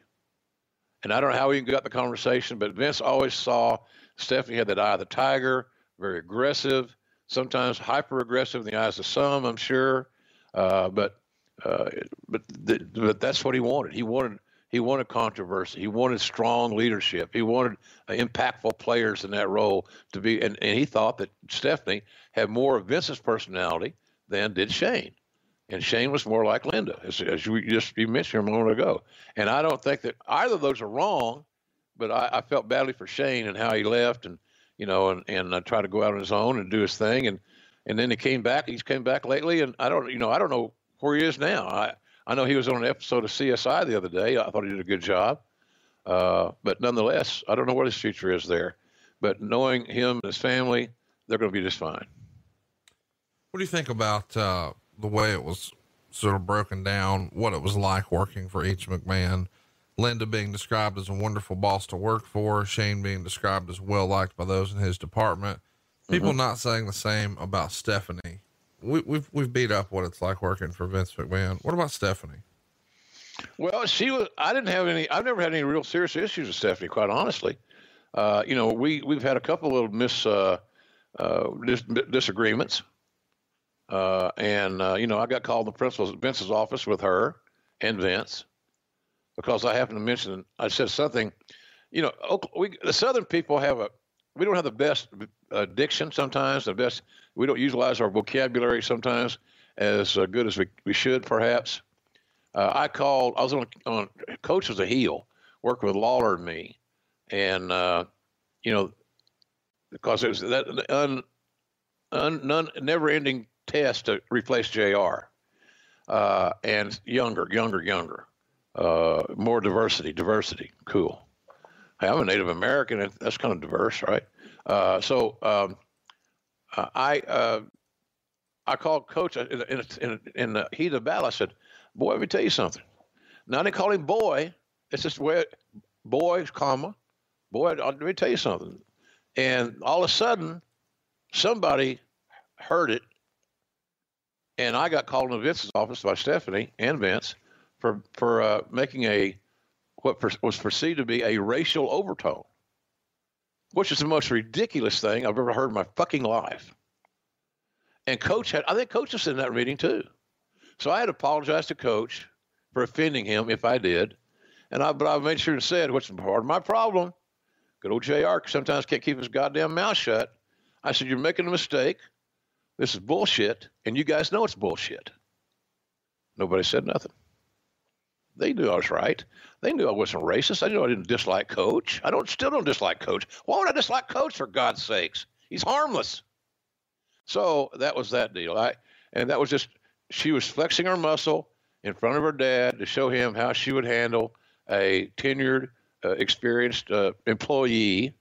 And I don't know how we got the conversation, but Vince always saw Stephanie had that eye of the tiger, very aggressive, sometimes hyper aggressive in the eyes of some, I'm sure. Uh, but uh, but the, but that's what he wanted. He wanted he wanted controversy. He wanted strong leadership. He wanted uh, impactful players in that role to be. And, and he thought that Stephanie had more of Vince's personality than did Shane. And Shane was more like Linda, as, as you just you mentioned a moment ago. And I don't think that either of those are wrong, but I, I felt badly for Shane and how he left, and you know, and and tried to go out on his own and do his thing, and and then he came back. He's came back lately, and I don't, you know, I don't know where he is now. I I know he was on an episode of CSI the other day. I thought he did a good job, uh, but nonetheless, I don't know what his future is there. But knowing him and his family, they're going to be just fine. What do you think about uh, the way it was sort of broken down? What it was like working for H. McMahon? Linda being described as a wonderful boss to work for, Shane being described as well liked by those in his department. People mm-hmm. not saying the same about Stephanie. We, we've we've beat up what it's like working for Vince McMahon. What about Stephanie? Well, she was. I didn't have any. I've never had any real serious issues with Stephanie, quite honestly. Uh, you know, we we've had a couple of mis uh, uh, dis- disagreements, uh, and uh, you know, I got called in the principal's Vince's office with her and Vince because I happened to mention I said something. You know, we the Southern people have a we don't have the best uh, diction sometimes. The best we don't utilize our vocabulary sometimes as uh, good as we, we should perhaps. Uh, I called. I was on, on coach was a heel, worked with Lawler and me, and uh, you know because it was that un, un, none, never-ending test to replace Jr. Uh, and younger, younger, younger, uh, more diversity, diversity, cool. Hey, I'm a Native American. That's kind of diverse, right? Uh, so um, I uh, I called Coach in, in, in, in, the heat of battle. I said, "Boy, let me tell you something." Now they call him boy. It's just where boy, comma, boy. Let me tell you something. And all of a sudden, somebody heard it, and I got called into Vince's office by Stephanie and Vince for for uh, making a what was perceived to be a racial overtone, which is the most ridiculous thing I've ever heard in my fucking life. And coach had, I think coach was in that meeting too. So I had to apologize to coach for offending him if I did. And I, but I made sure and said, what's part of my problem? Good old JR sometimes can't keep his goddamn mouth shut. I said, you're making a mistake. This is bullshit. And you guys know it's bullshit. Nobody said nothing. They knew I was right. They knew I wasn't racist. I knew I didn't dislike Coach. I don't still don't dislike Coach. Why would I dislike Coach for God's sakes? He's harmless. So that was that deal. I and that was just she was flexing her muscle in front of her dad to show him how she would handle a tenured, uh, experienced uh, employee,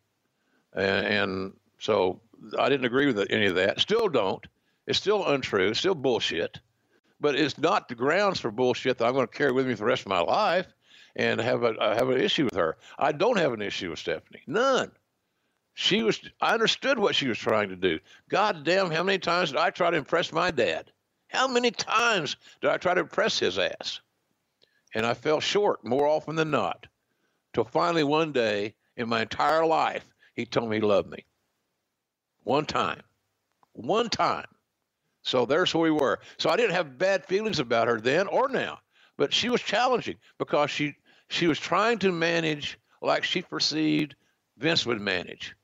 and, and so I didn't agree with any of that. Still don't. It's still untrue. Still bullshit but it's not the grounds for bullshit that I'm going to carry with me for the rest of my life and have a have an issue with her. I don't have an issue with Stephanie. None. She was. I understood what she was trying to do. God damn, how many times did I try to impress my dad? How many times did I try to impress his ass? And I fell short more often than not. Till finally one day in my entire life, he told me he loved me. One time. One time. So there's who we were. So I didn't have bad feelings about her then or now, but she was challenging because she she was trying to manage like she perceived Vince would manage.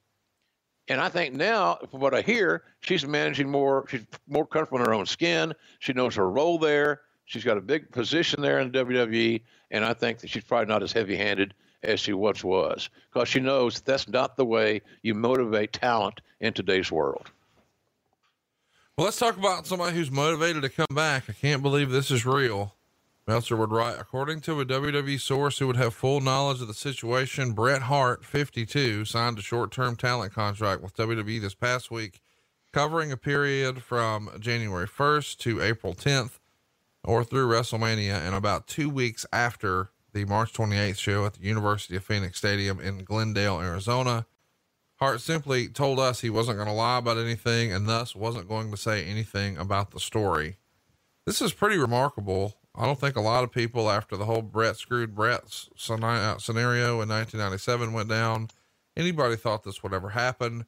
And I think now, from what I hear, she's managing more. She's more comfortable in her own skin. She knows her role there. She's got a big position there in the WWE, and I think that she's probably not as heavy-handed as she once was because she knows that's not the way you motivate talent in today's world. Well, let's talk about somebody who's motivated to come back. I can't believe this is real. Meltzer would write, according to a WWE source who would have full knowledge of the situation, Bret Hart, 52, signed a short term talent contract with WWE this past week, covering a period from January 1st to April 10th or through WrestleMania and about two weeks after the March 28th show at the University of Phoenix Stadium in Glendale, Arizona. Hart simply told us he wasn't going to lie about anything and thus wasn't going to say anything about the story. This is pretty remarkable. I don't think a lot of people, after the whole Bret screwed Bret uh, scenario in 1997 went down, anybody thought this would ever happen,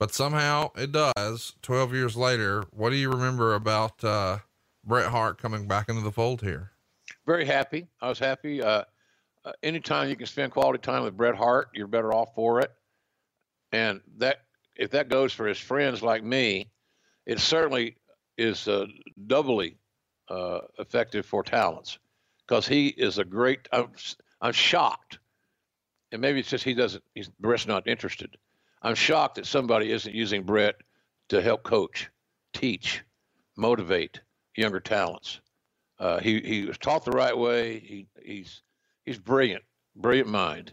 but somehow it does. 12 years later, what do you remember about uh, Bret Hart coming back into the fold here? Very happy. I was happy. Uh, uh, anytime you can spend quality time with Bret Hart, you're better off for it and that if that goes for his friends like me, it certainly is uh, doubly uh, effective for talents because he is a great. I'm, I'm, shocked, and maybe it's just he doesn't. He's Bret's not interested. I'm shocked that somebody isn't using Bret to help coach, teach, motivate younger talents. Uh, he he was taught the right way. He he's he's brilliant, brilliant mind,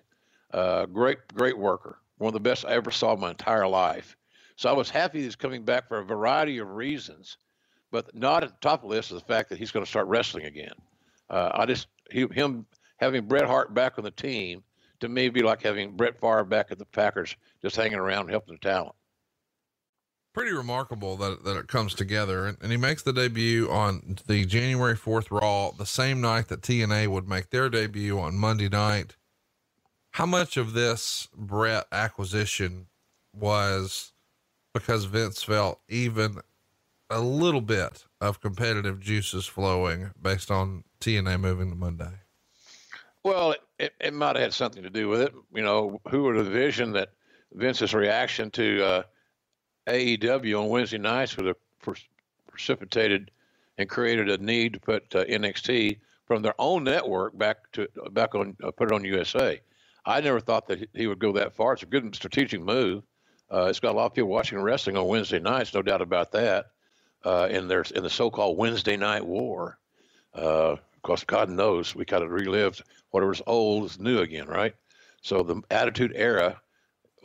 uh, great great worker one of the best I ever saw in my entire life. So I was happy he's coming back for a variety of reasons, but not at the top of the list is the fact that he's going to start wrestling again. Uh, I just he, him having Bret Hart back on the team to me be like having Brett Favre back at the Packers, just hanging around helping the talent. Pretty remarkable that that it comes together, and, and he makes the debut on the January fourth Raw, the same night that TNA would make their debut on Monday night how much of this Bret acquisition was because Vince felt even a little bit of competitive juices flowing based on TNA moving to Monday? Well, it, it, it might have had something to do with it. You know, who would have envisioned that Vince's reaction to uh, AEW on Wednesday nights would have precipitated and created a need to put uh, NXT from their own network back to back on uh, put it on USA. I never thought that he would go that far. It's a good strategic move. Uh, it's got a lot of people watching wrestling on Wednesday nights, no doubt about that. Uh, and there's in the so-called Wednesday Night War. Uh, because God knows we kind of relived whatever's old is new again, right? So the Attitude Era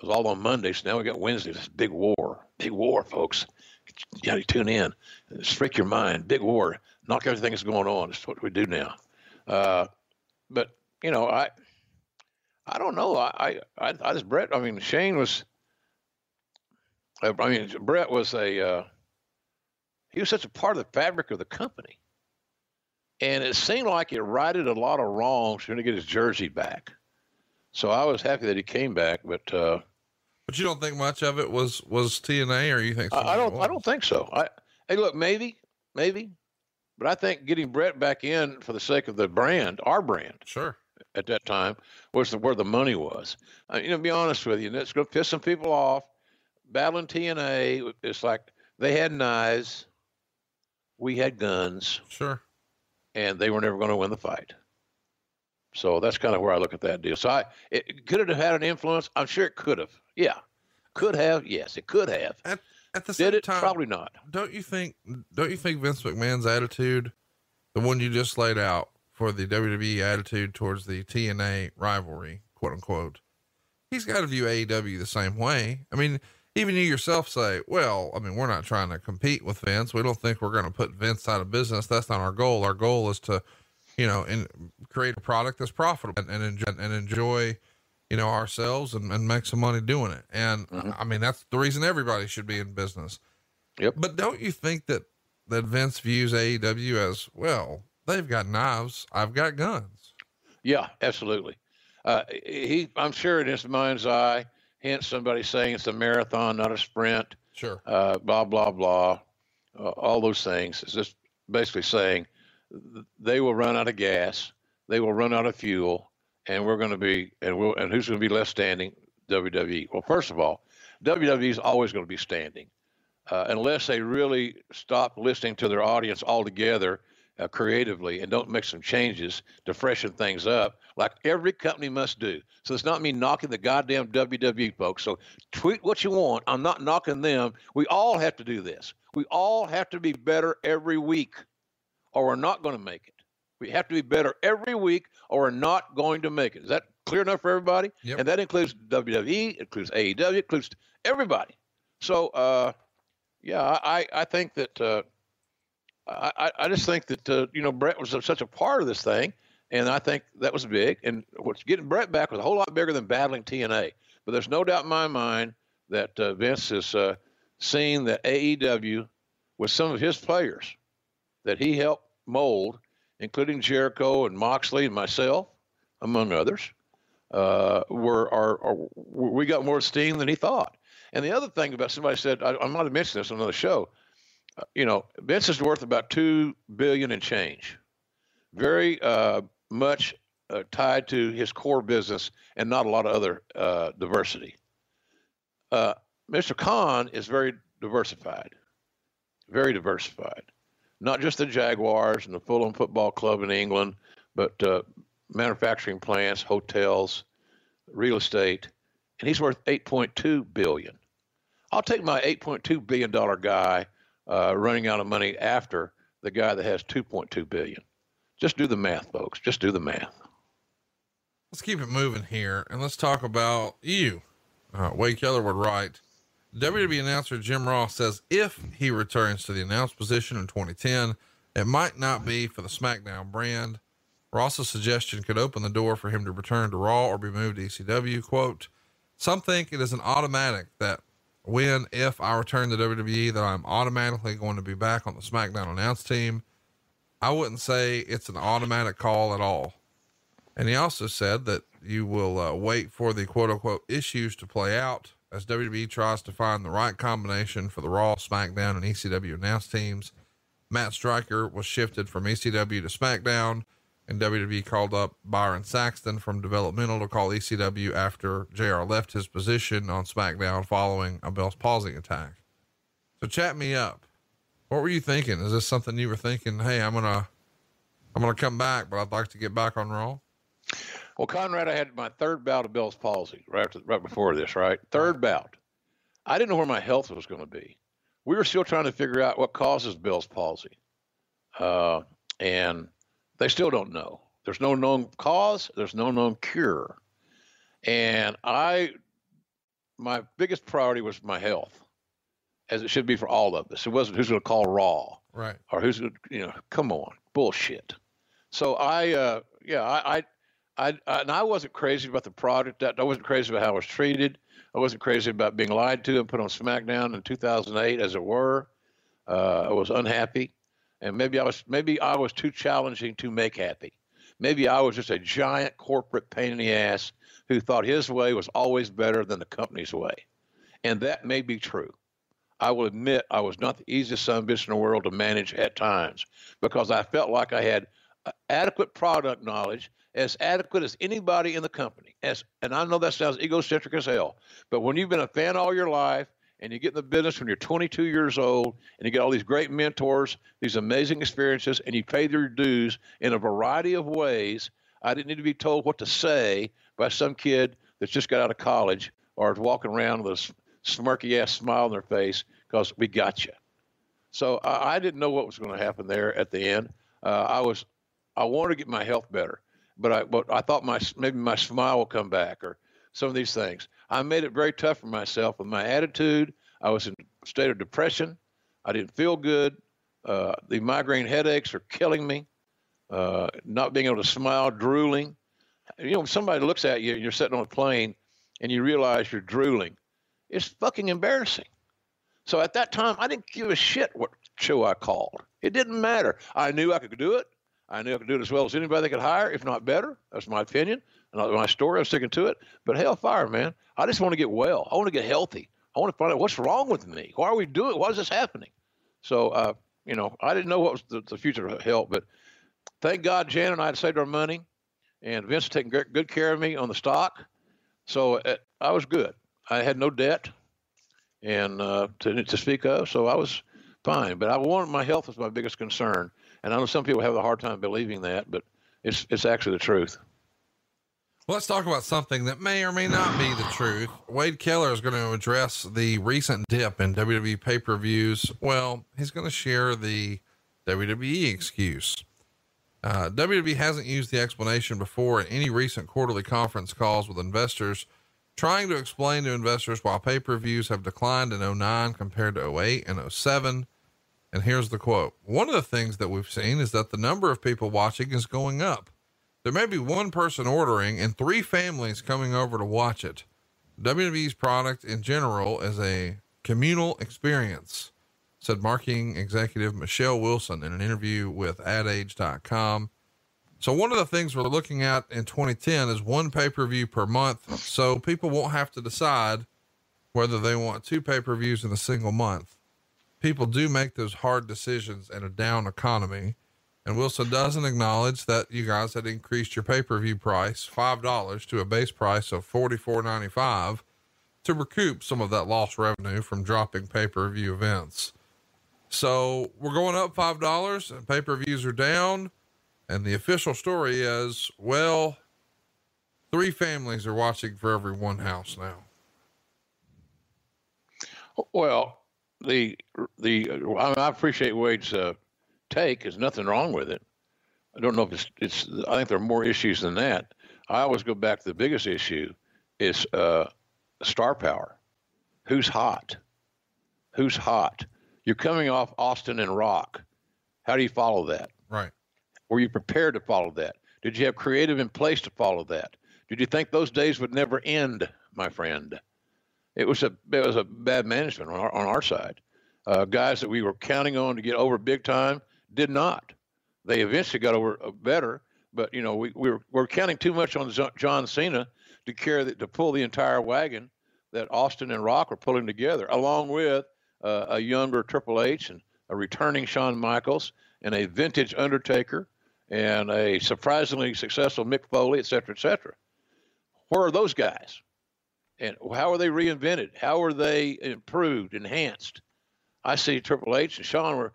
was all on Monday, so now we got Wednesday. This big war, big war, folks. You got to tune in, just freak your mind. Big war, knock everything that's going on. It's what we do now. Uh, but you know, I I don't know. I, I, I just Bret. I mean, Shane was. I mean, Bret was a. Uh, he was such a part of the fabric of the company, and it seemed like it righted a lot of wrongs trying to get his jersey back. So I was happy that he came back, but. Uh, but you don't think much of it was was TNA, or you think? I, I don't. I don't think so. I hey, look, maybe, maybe, but I think getting Bret back in for the sake of the brand, our brand, sure, at that time was the, where the money was. Uh, you know, be honest with you, and it's going to piss some people off. Battling TNA, it's like they had knives, we had guns. Sure. And they were never going to win the fight. So that's kind of where I look at that deal. So I, it, could it have had an influence? I'm sure it could have. Yeah, could have. Yes, it could have. At, at the same Did it? time, probably not. Don't you think? Don't you think Vince McMahon's attitude, the one you just laid out, for the WWE attitude towards the TNA rivalry, quote unquote, he's got to view AEW the same way. I mean, even you yourself say, well, I mean, we're not trying to compete with Vince. We don't think we're going to put Vince out of business. That's not our goal. Our goal is to, you know, and create a product that's profitable and, and enjoy, and enjoy, you know, ourselves and, and make some money doing it. And mm-hmm. I mean, that's the reason everybody should be in business. Yep. But don't you think that, that Vince views AEW as, well, They've got knives. I've got guns. Yeah, absolutely. Uh, he, I'm sure in his mind's eye, hence somebody saying it's a marathon, not a sprint. Sure. Uh, blah blah blah. Uh, all those things. It's just basically saying they will run out of gas, they will run out of fuel, and we're going to be and we'll and who's going to be left standing? WWE. Well, first of all, WWE is always going to be standing. Uh, unless they really stop listening to their audience altogether uh, creatively and don't make some changes to freshen things up, like every company must do. So it's not me knocking the goddamn WWE folks. So tweet what you want. I'm not knocking them. We all have to do this. We all have to be better every week, or we're not going to make it. We have to be better every week, or we're not going to make it. Is that clear enough for everybody? Yep. And that includes WWE, it includes AEW, it includes everybody. So, uh, yeah, I, I think that uh, I, I just think that uh, you know Bret was such a part of this thing, and I think that was big. And what's getting Bret back was a whole lot bigger than battling TNA. But there's no doubt in my mind that uh, Vince is uh, seeing that AEW with some of his players that he helped mold, including Jericho and Moxley and myself, among others, uh, were are, are, we got more steam than he thought. And the other thing about somebody said I, I might have mentioned this on another show. Uh, you know, Vince is worth about two billion and change, very uh, much uh, tied to his core business and not a lot of other uh, diversity. Uh, Mr. Khan is very diversified, very diversified. Not just the Jaguars and the Fulham Football Club in England, but uh, manufacturing plants, hotels, real estate, and he's worth 8.2 billion. I'll take my 8.2 billion dollar guy uh, running out of money after the guy that has 2.2 billion. Just do the math, folks. Just do the math. Let's keep it moving here and let's talk about you. Uh, Wade Keller would write WWE announcer Jim Ross says if he returns to the announced position in 2010, it might not be for the SmackDown brand. Ross's suggestion could open the door for him to return to Raw or be moved to ECW. Quote, some think it is an automatic that when, if I return to WWE, that I'm automatically going to be back on the SmackDown announce team. I wouldn't say it's an automatic call at all. And he also said that you will uh, wait for the quote unquote issues to play out as WWE tries to find the right combination for the Raw, SmackDown, and ECW announce teams. Matt Striker was shifted from ECW to SmackDown, and WWE called up Byron Saxton from developmental to call ECW after JR left his position on SmackDown following a Bell's palsy attack. So chat me up. What were you thinking? Is this something you were thinking? Hey, I'm gonna, I'm gonna come back, but I'd like to get back on Raw. Well, Conrad, I had my third bout of Bell's palsy right after, right before this, right? Third bout. I didn't know where my health was going to be. We were still trying to figure out what causes Bell's palsy, uh, and they still don't know. There's no known cause. There's no known cure, and I, my biggest priority was my health, as it should be for all of us. It wasn't who's going to call Raw Right. or who's gonna- you know come on bullshit so i uh yeah i i I, I, and I wasn't crazy about the product. I wasn't crazy about how I was treated. I wasn't crazy about being lied to and put on SmackDown in 2008, as it were. Uh, I was unhappy, and maybe I was maybe I was too challenging to make happy. Maybe I was just a giant corporate pain in the ass who thought his way was always better than the company's way, and that may be true. I will admit I was not the easiest son bitch in the world to manage at times because I felt like I had adequate product knowledge, as adequate as anybody in the company. As and I know that sounds egocentric as hell, but when you've been a fan all your life and you get in the business when you're 22 years old and you get all these great mentors, these amazing experiences, and you pay your dues in a variety of ways, I didn't need to be told what to say by some kid that's just got out of college or is walking around with a smirky ass smile on their face because we got you. So I, I didn't know what was going to happen there at the end. Uh, I was, I wanted to get my health better, but I, but I thought my maybe my smile will come back or some of these things. I made it very tough for myself with my attitude. I was in a state of depression. I didn't feel good. Uh, the migraine headaches are killing me. Uh, not being able to smile, drooling. You know, somebody looks at you and you're sitting on a plane and you realize you're drooling, it's fucking embarrassing. So at that time, I didn't give a shit what show I called. It didn't matter. I knew I could do it. I knew I could do it as well as anybody they could hire, if not better. That's my opinion. And my story, I'm sticking to it. But hellfire, man. I just want to get well. I want to get healthy. I want to find out what's wrong with me. Why are we doing? Why is this happening? So, uh, you know, I didn't know what was the, the future held, but thank God Jan and I had saved our money, and Vince taking good care of me on the stock. So uh, I was good. I had no debt, and uh, to to speak of, so I was fine. But I wanted my health was my biggest concern, And I know some people have a hard time believing that, but it's it's actually the truth. Well, Let's talk about something that may or may not be the truth. Wade Keller is going to address the recent dip in WWE pay per views. Well, he's going to share the WWE excuse. Uh, WWE hasn't used the explanation before in any recent quarterly conference calls with investors, trying to explain to investors why pay per views have declined in 09 compared to 08 and 07. And here's the quote One of the things that we've seen is that the number of people watching is going up. There may be one person ordering and three families coming over to watch it. WWE's product in general is a communal experience, said marketing executive Michelle Wilson in an interview with adage.com. So one of the things we're looking at in 2010 is one pay-per-view per month. So people won't have to decide whether they want two pay-per-views in a single month. People do make those hard decisions in a down economy. And Wilson doesn't acknowledge that you guys had increased your pay per view price $5 to a base price of $44.95 to recoup some of that lost revenue from dropping pay per view events. So we're going up $5 and pay per views are down. And the official story is well, three families are watching for every one house now. Well, the the I appreciate Wade's uh, take. There's nothing wrong with it. I don't know if it's, it's I think there are more issues than that. I always go back to the biggest issue is uh, star power. Who's hot? Who's hot? You're coming off Austin and Rock. How do you follow that? Right. Were you prepared to follow that? Did you have creative in place to follow that? Did you think those days would never end, my friend? It was a it was a bad management on our, on our side. Uh, guys that we were counting on to get over big time did not. They eventually got over uh, better, but you know we, we were, we are counting too much on John Cena to carry to pull the entire wagon that Austin and Rock were pulling together, along with uh, a younger Triple H and a returning Shawn Michaels and a vintage Undertaker and a surprisingly successful Mick Foley, et cetera, et cetera. Where are those guys? And how are they reinvented? How are they improved, enhanced? I see Triple H and Shawn were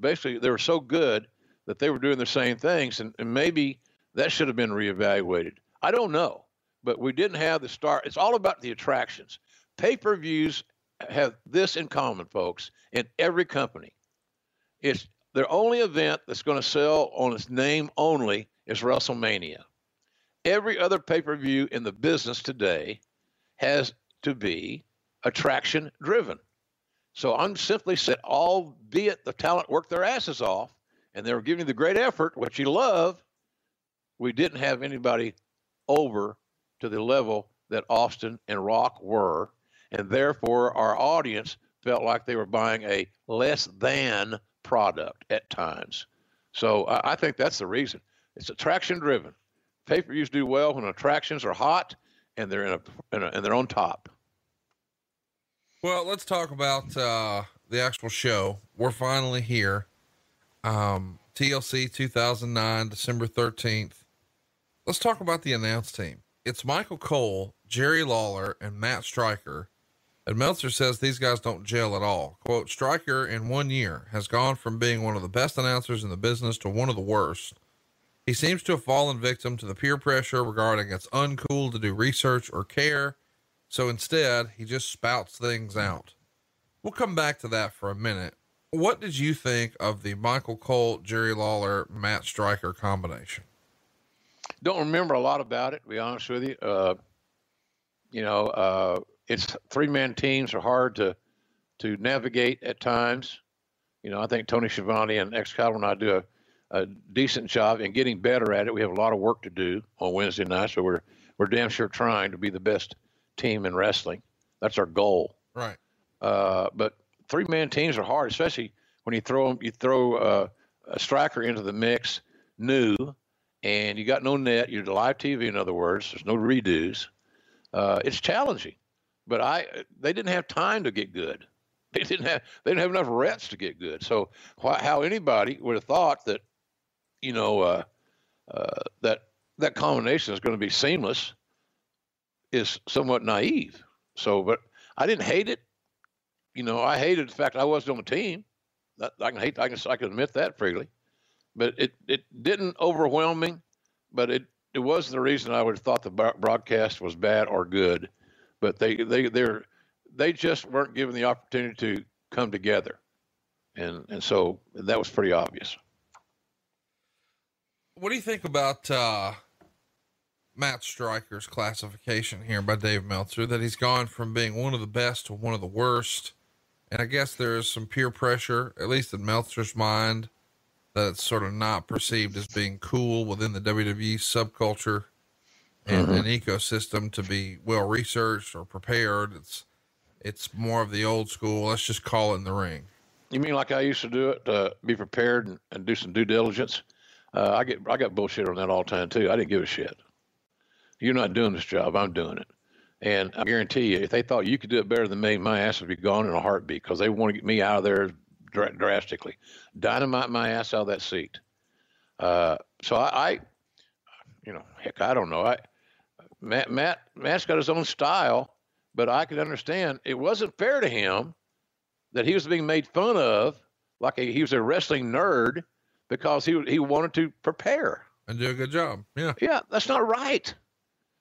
basically they were so good that they were doing the same things, and, and maybe that should have been reevaluated. I don't know, but we didn't have the start. It's all about the attractions. Pay per views have this in common, folks, in every company. It's their only event that's going to sell on its name only is WrestleMania. Every other pay per view in the business today has to be attraction driven. So I'm simply saying, albeit the talent worked their asses off and they were giving the great effort, which you love, we didn't have anybody over to the level that Austin and Rock were. And therefore, our audience felt like they were buying a less than product at times. So I think that's the reason. It's attraction driven. Pay per views do well when attractions are hot and they're in a, in a and they're on top. Well, let's talk about uh, the actual show. We're finally here. Um, TLC 2009, December 13th. Let's talk about the announce team. It's Michael Cole, Jerry Lawler, and Matt Striker. And Meltzer says these guys don't gel at all. Quote, Striker in one year has gone from being one of the best announcers in the business to one of the worst. He seems to have fallen victim to the peer pressure regarding it's uncool to do research or care so instead, he just spouts things out. We'll come back to that for a minute. What did you think of the Michael Cole, Jerry Lawler, Matt Striker combination? Don't remember a lot about it, to be honest with you. Uh, you know, uh, it's three man teams are hard to to navigate at times. You know, I think Tony Schiavone and Excalibur and I do a, a decent job and getting better at it. We have a lot of work to do on Wednesday night, so we're we're damn sure trying to be the best team in wrestling. That's our goal. Right. Uh, but three man teams are hard, especially when you throw you throw uh, a striker into the mix, new, and you got no net. You're live TV, in other words. There's no redos. Uh, it's challenging, but I they didn't have time to get good. They didn't have they didn't have enough reps to get good. So how anybody would have thought that, you know, uh, uh, that that combination is going to be seamless is somewhat naive. So, but I didn't hate it. You know, I hated the fact I wasn't on the team. I can hate. I can. I can admit that freely. but it it didn't overwhelm me. But it it wasn't the reason I would have thought the broadcast was bad or good. But they they they're they just weren't given the opportunity to come together, and and so that was pretty obvious. What do you think about uh, Matt Striker's classification here by Dave Meltzer? That he's gone from being one of the best to one of the worst, and I guess there is some peer pressure, at least in Meltzer's mind, that it's sort of not perceived as being cool within the WWE subculture and mm-hmm. an ecosystem to be well researched or prepared. It's it's more of the old school. Let's just call it in the ring. You mean like I used to do it? Uh, be prepared and, and, do some due diligence. Uh, I get I got bullshit on that all the time too. I didn't give a shit. You're not doing this job. I'm doing it. And I guarantee you, if they thought you could do it better than me, my ass would be gone in a heartbeat because they want to get me out of there dr- drastically. Dynamite my ass out of that seat. Uh, so I, I, you know, heck, I don't know. I Matt Matt Matt's got his own style, but I can understand it wasn't fair to him that he was being made fun of like a, he was a wrestling nerd because he he wanted to prepare and do a good job. Yeah, yeah, that's not right.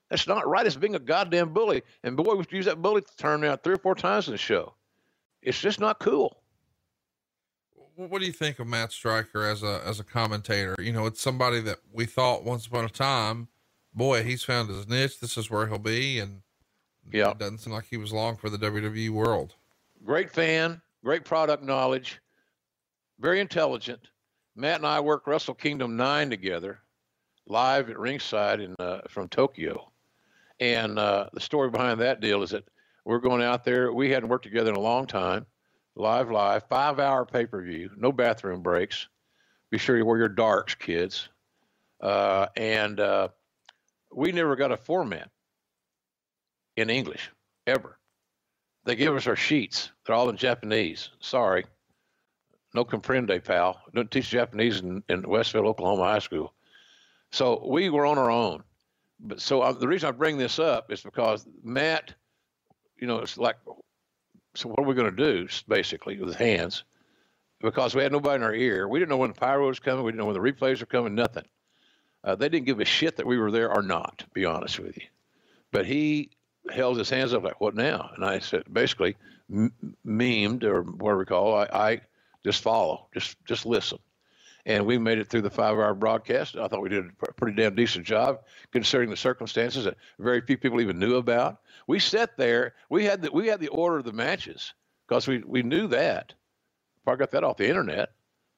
That's not right. It's being a goddamn bully. And boy, we use that bully term now three or four times in the show. It's just not cool what do you think of Matt Striker as a as a commentator? You know, it's somebody that we thought once upon a time, boy, he's found his niche. This is where he'll be, and yeah, it doesn't seem like he was long for the WWE world. Great fan, great product knowledge, very intelligent. Matt and I worked Wrestle Kingdom nine together, live at ringside in uh, from Tokyo, and uh, the story behind that deal is that we're going out there. We hadn't worked together in a long time live, live, five hour pay per view, no bathroom breaks. Be sure you wear your darks, kids. Uh, and uh, we never got a format in English ever. They give us our sheets. They're all in Japanese. Sorry. No comprende, pal. Don't teach Japanese in, in Westville, Oklahoma high school. So we were on our own. But so uh, the reason I bring this up is because Matt, you know, it's like so what are we going to do basically with hands? Because we had nobody in our ear. We didn't know when the pyro was coming. We didn't know when the replays were coming nothing. Uh, they didn't give a shit that we were there or not to be honest with you. But he held his hands up like what now? And i said basically m- memed or whatever we call I, I just follow just just listen and we made it through the five hour broadcast. I thought we did a pretty damn decent job considering the circumstances that very few people even knew about. We sat there, we had the, we had the order of the matches because we, we knew that. I got that off the internet,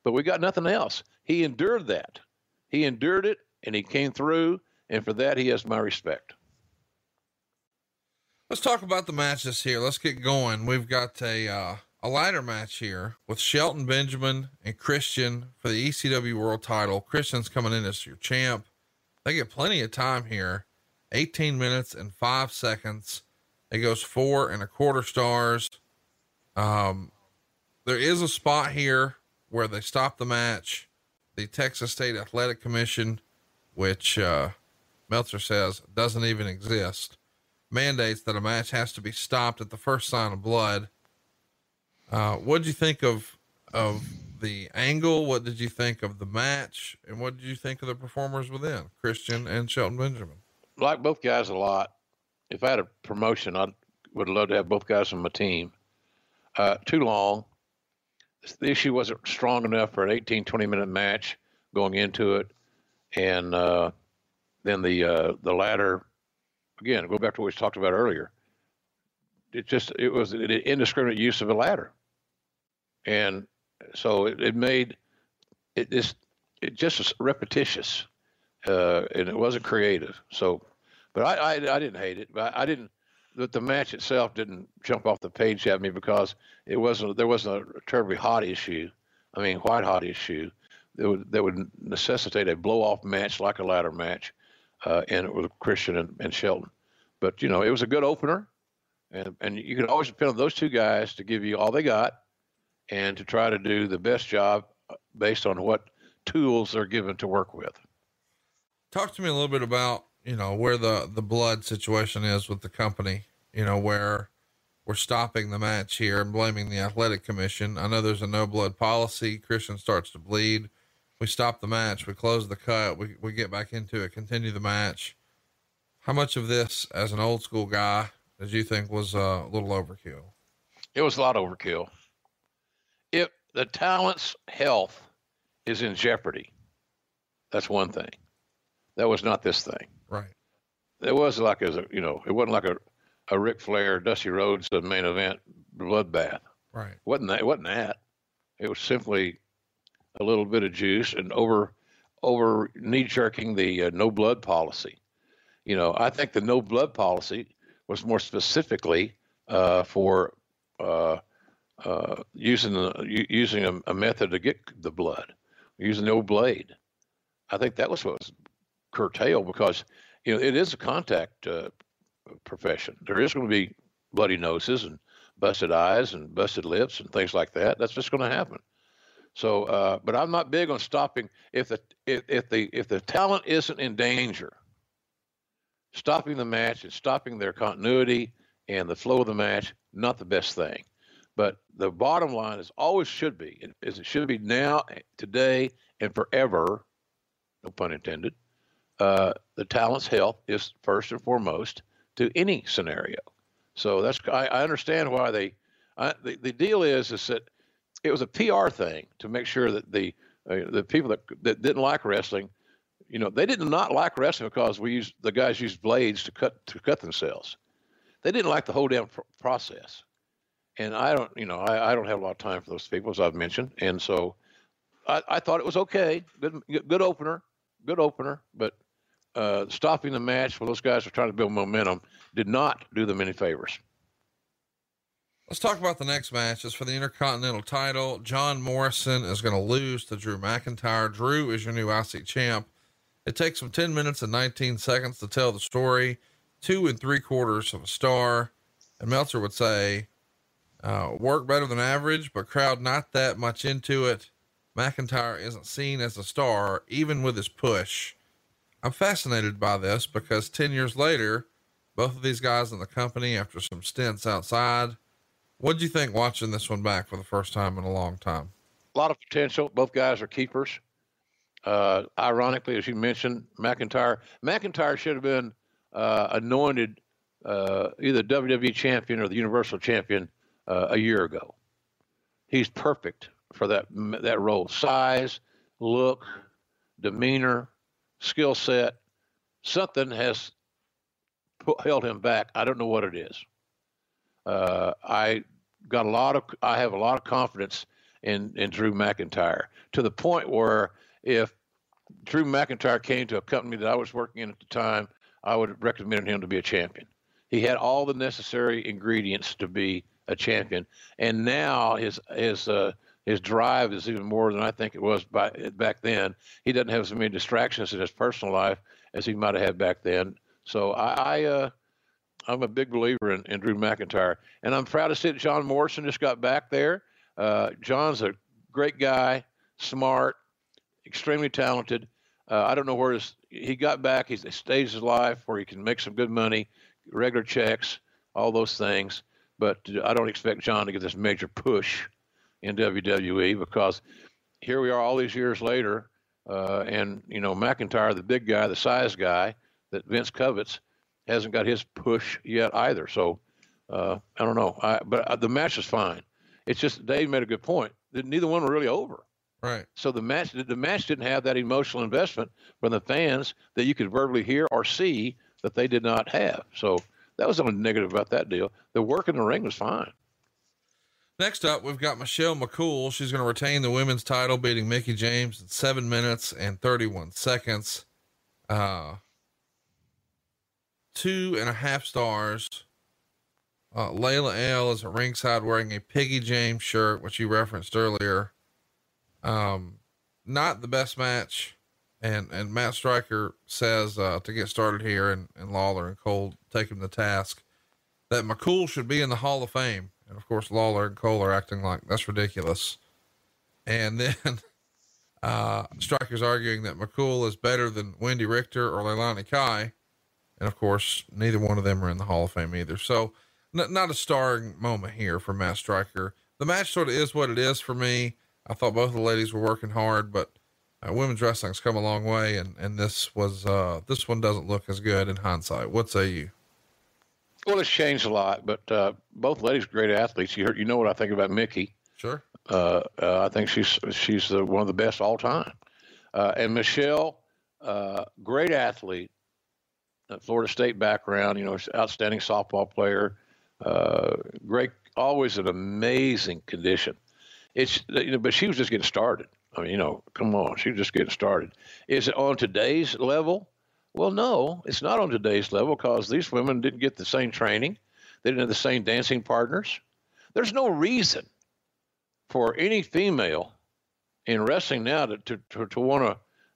but we got nothing else. He endured that. He endured it and he came through, and for that, he has my respect. Let's talk about the matches here. Let's get going. We've got a, uh, a ladder match here with Shelton Benjamin and Christian for the ECW world title. Christian's coming in as your champ. They get plenty of time here 18 minutes and five seconds. It goes four and a quarter stars. Um, there is a spot here where they stop the match. The Texas State Athletic Commission, which uh, Meltzer says doesn't even exist, mandates that a match has to be stopped at the first sign of blood uh, what did you think of of the angle? What did you think of the match? And what did you think of the performers within Christian and Shelton Benjamin? Like both guys a lot. If I had a promotion, I would love to have both guys on my team. Uh, too long. The issue wasn't strong enough for an 18, 20 minute match going into it. And uh, then the uh, the ladder, again, go back to what we talked about earlier. It just it was an indiscriminate use of a ladder and so it, it made it just it just was repetitious, uh, and it wasn't creative. So, but I, I, I didn't hate it. But I didn't. That the match itself didn't jump off the page at me because it wasn't there wasn't a terribly hot issue. I mean, white hot issue that would that would necessitate a blow off match like a ladder match, uh, and it was Christian and, and Shelton. But you know, it was a good opener, and and you can always depend on those two guys to give you all they got and to try to do the best job based on what tools they're given to work with. Talk to me a little bit about, you know, where the, the blood situation is with the company, you know, where we're stopping the match here and blaming the athletic commission. I know there's a no blood policy. Christian starts to bleed. we stop the match, we close the cut, we, we get back into it, continue the match. How much of this, as an old school guy, did you think was uh, a little overkill? It was a lot overkill. If the talent's health is in jeopardy, that's one thing. That was not this thing. Right. It was like a, you know, it wasn't like a, a Ric Flair, Dusty Rhodes, the main event bloodbath. Right. It wasn't that? It wasn't that. It was simply a little bit of juice and over, over knee jerking the uh, no blood policy. You know, I think the no blood policy was more specifically uh, for uh, uh, using the, using a, a, method to get the blood, using the old blade. I think that was what was curtailed because you know it is a contact uh, profession. There is going to be bloody noses and busted eyes and busted lips and things like that. That's just going to happen. So, uh, but I'm not big on stopping if the if, if the if the talent isn't in danger stopping the match and stopping their continuity and the flow of the match, not the best thing. But the bottom line is always should be, is it should be now, today, and forever, no pun intended. Uh, the talent's health is first and foremost to any scenario. So that's I, I understand why they. I, the, the deal is is that it was a PR thing to make sure that the uh, the people that that didn't like wrestling you know, they did not like wrestling because we used the guys used blades to cut to cut themselves. They didn't like the whole damn pr- process. And I don't, you know, I, I don't have a lot of time for those people, as I've mentioned. And so I, I thought it was okay. Good, good opener, good opener. But uh, stopping the match while those guys were trying to build momentum did not do them any favors. Let's talk about the next match. It's for the Intercontinental title. John Morrison is going to lose to Drew McIntyre. Drew is your new IC champ. It takes them 10 minutes and 19 seconds to tell the story, two and three quarters of a star. And Meltzer would say, uh, work better than average, but crowd not that much into it. McIntyre isn't seen as a star, even with his push. I'm fascinated by this because 10 years later, both of these guys in the company after some stints outside. What'd you think watching this one back for the first time in a long time? A lot of potential. Both guys are keepers. Uh, ironically, as you mentioned, McIntyre McIntyre should have been uh, anointed uh, either WWE champion or the Universal champion uh, a year ago. He's perfect for that that role. Size, look, demeanor, skill set. Something has put, held him back. I don't know what it is. Uh, I got a lot of. I have a lot of confidence in in Drew McIntyre to the point where if Drew McIntyre came to a company that I was working in at the time, I would recommend him to be a champion. He had all the necessary ingredients to be a champion, and now his his uh, his drive is even more than I think it was by, back then. He doesn't have as many distractions in his personal life as he might have had back then. So I, I uh, I'm a big believer in, in Drew McIntyre, and I'm proud to see that John Morrison just got back there. Uh, John's a great guy, smart, extremely talented. Uh, I don't know where his, he got back. He's, he stays his life where he can make some good money, regular checks, all those things. But I don't expect John to get this major push in WWE because here we are all these years later, uh, and you know McIntyre, the big guy, the size guy that Vince covets, hasn't got his push yet either. So uh, I don't know. I, but uh, the match is fine. It's just Dave made a good point. that Neither one were really over. Right. So the match the match didn't have that emotional investment from the fans that you could verbally hear or see that they did not have. So that was the only negative about that deal. The work in the ring was fine. Next up, we've got Michelle McCool. She's going to retain the women's title, beating Mickie James in seven minutes and 31 seconds. Uh, two and a half stars. Uh, Layla El is at ringside wearing a Piggy James shirt, which you referenced earlier. Um, not the best match. And, and Matt Striker says, uh, to get started here and, and Lawler and Cole take him to task that McCool should be in the Hall of Fame. And of course, Lawler and Cole are acting like that's ridiculous. And then, uh, Striker's arguing that McCool is better than Wendi Richter or Leilani Kai. And of course, neither one of them are in the Hall of Fame either. So, n- not a starring moment here for Matt Striker. The match sort of is what it is for me. I thought both the ladies were working hard, but uh, women's wrestling's come a long way, and and this was uh, this one doesn't look as good in hindsight. What say you? Well, it's changed a lot, but uh, both ladies great athletes. You heard, you know what I think about Mickie. Sure. Uh, uh, I think she's she's uh, one of the best all time. Uh, and Michelle, uh, great athlete, Florida State background. You know, outstanding softball player. great, always an amazing condition. It's you know, but she was just getting started. I mean, you know, come on, she was just getting started. Is it on today's level? Well, no, it's not on today's level because these women didn't get the same training. They didn't have the same dancing partners. There's no reason for any female in wrestling now to to, to, to want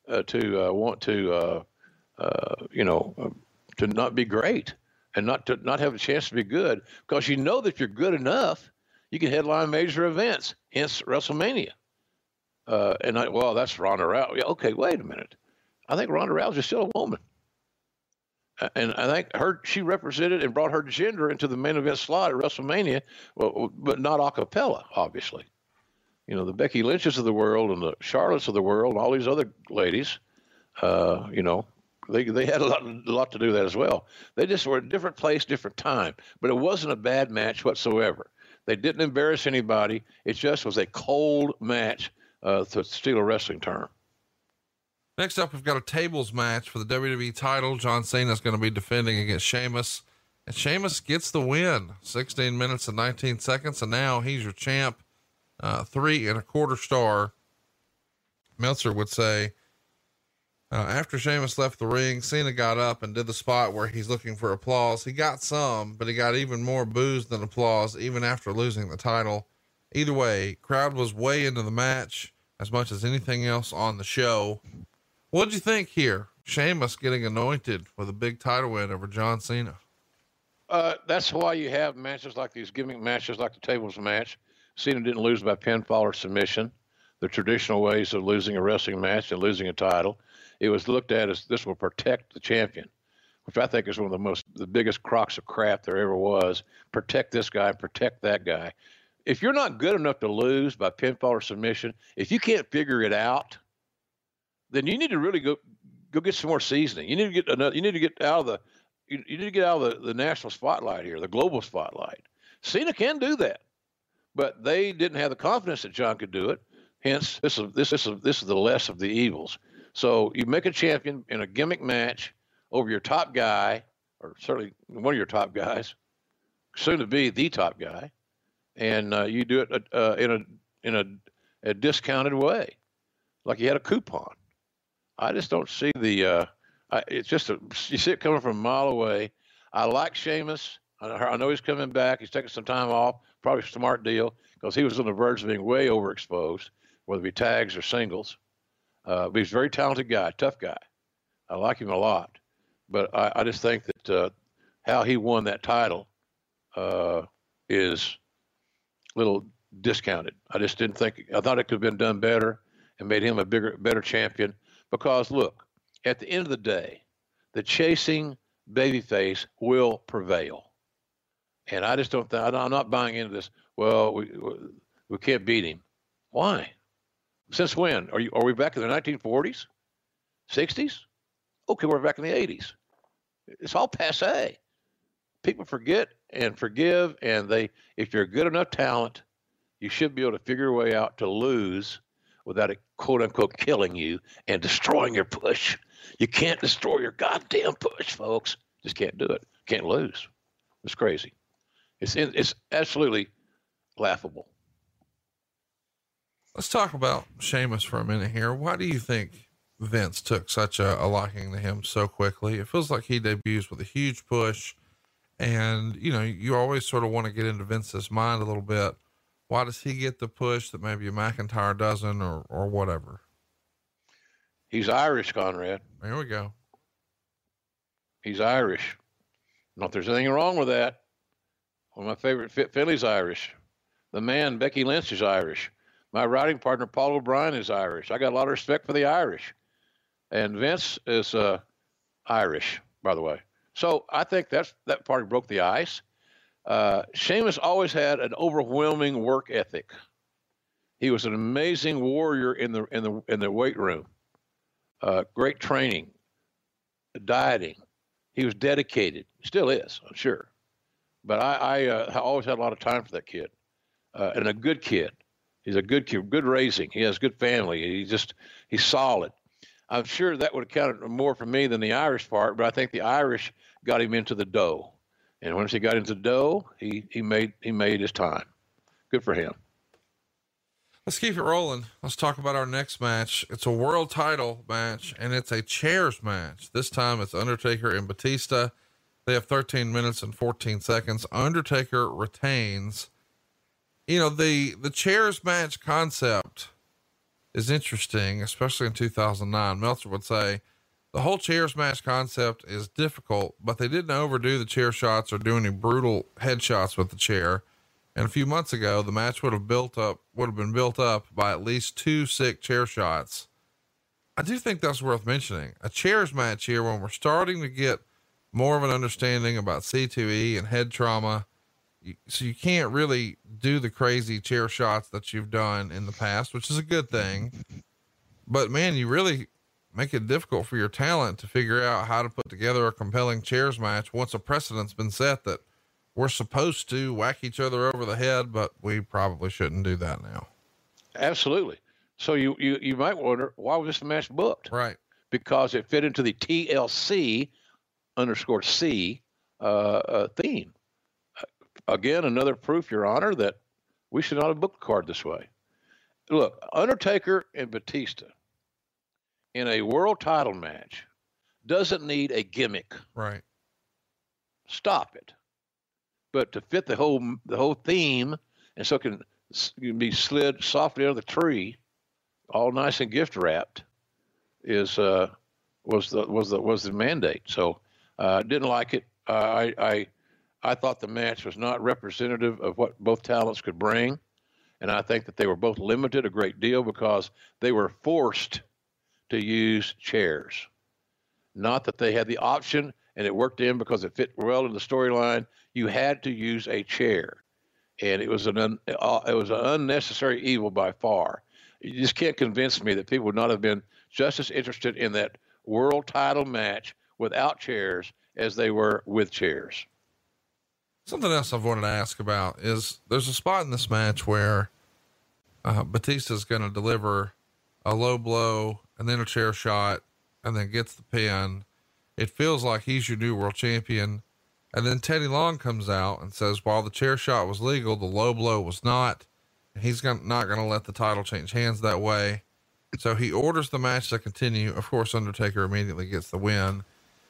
to uh, to uh, want to uh, uh you know uh, to not be great and not to not have a chance to be good because you know that you're good enough, you can headline major events, hence WrestleMania. Uh, and I, well, that's Ronda Rousey. Okay, wait a minute. I think Ronda Rousey is still a woman and I think her she represented and brought her gender into the main event slot at WrestleMania, well, but not a cappella, obviously. You know, the Becky Lynches of the world and the Charlottes of the world, and all these other ladies, uh, you know, they they had a lot a lot to do that as well. They just were a different place, different time, but it wasn't a bad match whatsoever. They didn't embarrass anybody. It just was a cold match, uh, to steal a wrestling term. Next up, we've got a tables match for the WWE title. John Cena is going to be defending against Sheamus. And Sheamus gets the win 16 minutes and 19 seconds. And now he's your champ, uh, three and a quarter star. Meltzer would say, uh, after Sheamus left the ring, Cena got up and did the spot where he's looking for applause. He got some, but he got even more boos than applause, even after losing the title. Either way, crowd was way into the match as much as anything else on the show. What'd you think here? Sheamus getting anointed with a big title win over John Cena. Uh, that's why you have matches like these gimmick matches, like the tables match. Cena didn't lose by pinfall or submission, the traditional ways of losing a wrestling match and losing a title. It was looked at as this will protect the champion, which I think is one of the most, the biggest crocks of crap there ever was. Protect this guy, protect that guy. If you're not good enough to lose by pinfall or submission, if you can't figure it out, then you need to really go go get some more seasoning. You need to get another. You need to get out of the. You, you need to get out of the, the national spotlight here, the global spotlight. Cena can do that, but they didn't have the confidence that John could do it. Hence, this is this, is this is the less of the evils. So you make a champion in a gimmick match over your top guy, or certainly one of your top guys, soon to be the top guy, and uh, you do it uh, in a in a, a discounted way, like you had a coupon. I just don't see the. Uh, I, it's just a, you see it coming from a mile away. I like Sheamus. I, know he's coming back. He's taking some time off. Probably a smart deal because he was on the verge of being way overexposed, whether it be tags or singles. Uh, but he's a very talented guy, tough guy. I like him a lot. But I, I just think that uh, how he won that title uh, is little discounted. I just didn't think. I thought it could have been done better and made him a bigger, better champion. Because look, at the end of the day, the chasing babyface will prevail. And I just don't think I'm not buying into this. Well, we we can't beat him. Why? Since when? Are you are we back in the 1940s, 60s? Okay, we're back in the 80s. It's all passe. People forget and forgive, and they if you're good enough talent, you should be able to figure a way out to lose without it quote unquote killing you and destroying your push. You can't destroy your goddamn push, folks. Just can't do it. Can't lose. It's crazy. It's it's absolutely laughable. Let's talk about Sheamus for a minute here. Why do you think Vince took such a, a liking to him so quickly? It feels like he debuts with a huge push, and you know you always sort of want to get into Vince's mind a little bit why does he get the push that maybe a McIntyre doesn't or, or whatever? He's Irish, Conrad. There we go. He's Irish. Not there's anything wrong with that. One of my favorite Philly's Irish. The man, Becky Lynch, is Irish. My writing partner, Paul O'Brien, is Irish. I got a lot of respect for the Irish. And Vince is uh, Irish, by the way. So I think that's that part broke the ice. Uh, always had an overwhelming work ethic. He was an amazing warrior in the in the in the weight room. uh, great training, dieting. He was dedicated, still is, I'm sure. But I, I, uh, I always had a lot of time for that kid, uh, and a good kid. He's a good kid, good raising. He has good family. He just he's solid. I'm sure that would have counted more for me than the Irish part, but I think the Irish got him into the dough. And once he got into the dough, he, he made he made his time. Good for him. Let's keep it rolling. Let's talk about our next match. It's a world title match and it's a chairs match. This time it's Undertaker and Batista. They have 13 minutes and 14 seconds. Undertaker retains. You know, the the chairs match concept is interesting, especially in 2009. Meltzer would say the whole chair smash concept is difficult, but they didn't overdo the chair shots or do any brutal headshots with the chair. And a few months ago, the match would have built up, would have been built up by at least two sick chair shots. I do think that's worth mentioning. A chairs match here when we're starting to get more of an understanding about CTE and head trauma. So you can't really do the crazy chair shots that you've done in the past, which is a good thing. But man, you really make it difficult for your talent to figure out how to put together a compelling chairs match once a precedent's been set that we're supposed to whack each other over the head, but we probably shouldn't do that now. Absolutely. So you, you, you might wonder why was this match booked? Right. Because it fit into the TLC underscore C uh, uh, theme. Again, another proof, Your Honor, that we should not have booked the card this way. Look, Undertaker and Batista in a world title match doesn't need a gimmick. Right. Stop it. But to fit the whole the whole theme, and so it can, can be slid softly under the tree, all nice and gift wrapped, is uh, was the was the was the mandate. So uh, didn't like it. Uh, I I I thought the match was not representative of what both talents could bring, and I think that they were both limited a great deal because they were forced to use chairs. Not that they had the option and it worked in because it fit well in the storyline. You had to use a chair, and it was an un, uh, it was an unnecessary evil by far. You just can't convince me that people would not have been just as interested in that world title match without chairs as they were with chairs. Something else I've wanted to ask about is there's a spot in this match where uh, Batista's going to deliver a low blow and then a chair shot and then gets the pin. It feels like he's your new world champion. And then Teddy Long comes out and says, while the chair shot was legal, the low blow was not. And he's gonna, not going to let the title change hands that way. So he orders the match to continue. Of course, Undertaker immediately gets the win.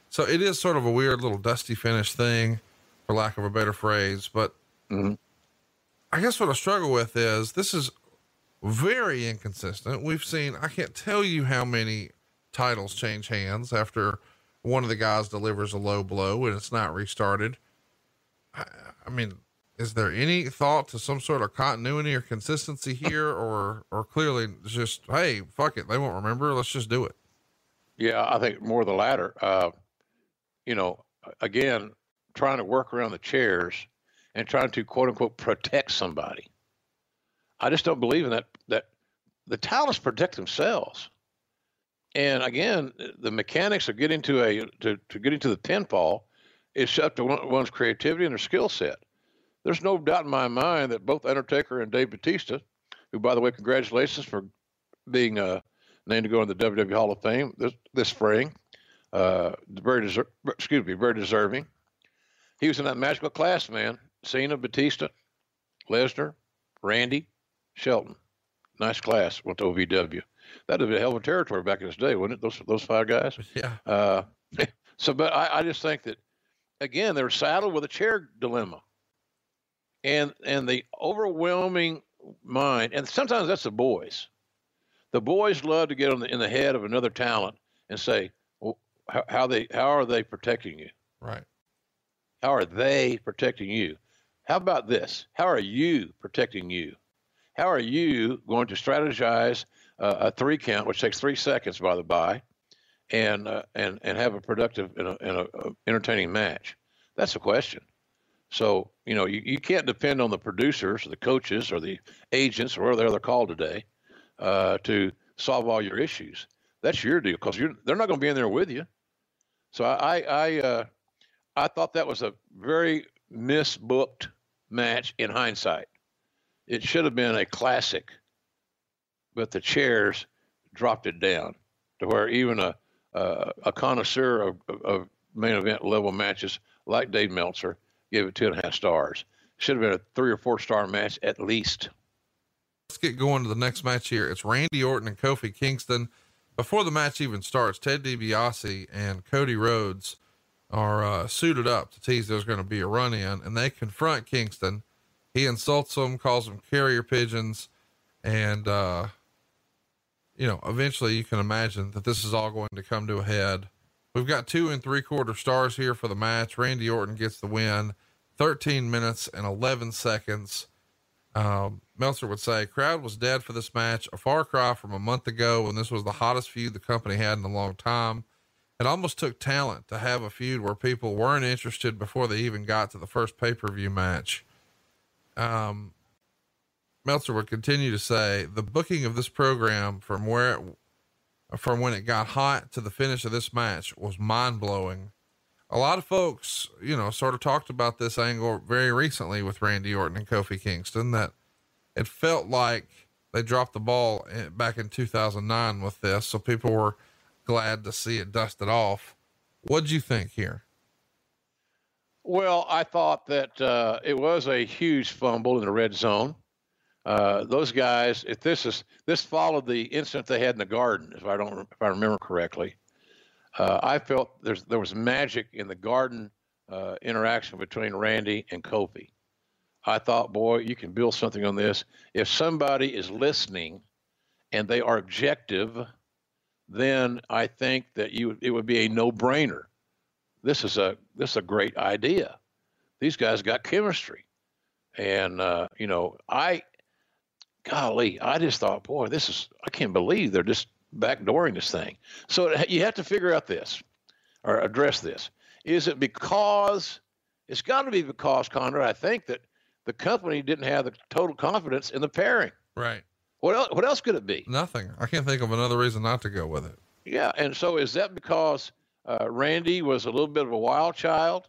So it is sort of a weird little dusty finish thing, for lack of a better phrase. But mm-hmm. I guess what I struggle with is this is very inconsistent. We've seen, I can't tell you how many titles change hands after one of the guys delivers a low blow and it's not restarted. I, I mean, is there any thought to some sort of continuity or consistency here or, or clearly just, Hey, fuck it. They won't remember. Let's just do it. Yeah. I think more the latter, uh, you know, again, trying to work around the chairs and trying to quote unquote protect somebody. I just don't believe in that. That the talents protect themselves. And again, the mechanics of getting to a to, to getting to the pinfall is up to one's creativity and their skill set. There's no doubt in my mind that both Undertaker and Dave Batista, who by the way, congratulations for being uh, named to go in the WWE Hall of Fame this this spring, uh, very deser- excuse me, very deserving. He was in that magical class, man. Cena, Batista, Lesnar, Randy, Shelton. Nice class. Went to OVW. That'd have been a hell of a territory back in his day, wouldn't it? Those those five guys. Yeah. Uh, so, but I, I just think that again they're saddled with a chair dilemma, and and the overwhelming mind, and sometimes that's the boys. The boys love to get on the, in the head of another talent and say, well, how, how they how are they protecting you? Right. How are they protecting you? How about this? How are you protecting you? How are you going to strategize uh, a three count, which takes three seconds, by the by, and uh, and and have a productive and, a, and a, a entertaining match? That's the question. So you know you, you can't depend on the producers, or the coaches, or the agents, or whatever they're called today, uh, to solve all your issues. that's your deal because they're not going to be in there with you. So I I uh, I thought that was a very misbooked match in hindsight. It should have been a classic, but the chairs dropped it down to where even a uh, a connoisseur of, of, of, main event level matches like Dave Meltzer gave it two and a half stars. Should have been a three or four star match at least. Let's get going to the next match here. It's Randy Orton and Kofi Kingston. Before the match even starts, Ted DiBiase and Cody Rhodes are uh, suited up to tease there's going to be a run in, and they confront Kingston. He insults them, calls them carrier pigeons, and uh, you know, eventually you can imagine that this is all going to come to a head. We've got two and three quarter stars here for the match. Randy Orton gets the win, 13 minutes and 11 seconds. Um, Meltzer would say, crowd was dead for this match, a far cry from a month ago when this was the hottest feud the company had in a long time. It almost took talent to have a feud where people weren't interested before they even got to the first pay per view match. Um, Meltzer would continue to say the booking of this program from where it, from when it got hot to the finish of this match was mind blowing. A lot of folks, you know, sort of talked about this angle very recently with Randy Orton and Kofi Kingston that it felt like they dropped the ball back in 2009 with this. So people were glad to see it dusted off. What'd you think here? Well, I thought that uh, it was a huge fumble in the red zone. Uh, those guys, if this is this followed the incident they had in the garden, if I don't if I remember correctly, uh, I felt there's there was magic in the garden uh, interaction between Randy and Kofi. I thought, boy, you can build something on this. If somebody is listening and they are objective, then I think that you it would be a no-brainer. This is a this is a great idea. These guys got chemistry, and uh, you know I golly, I just thought, boy, this is, I can't believe they're just backdooring this thing. So you have to figure out this or address this. Is it because, it's got to be because, Conrad, I think that the company didn't have the total confidence in the pairing. Right. What else, what else could it be? Nothing. I can't think of another reason not to go with it. Yeah. And so is that because uh, Randy was a little bit of a wild child?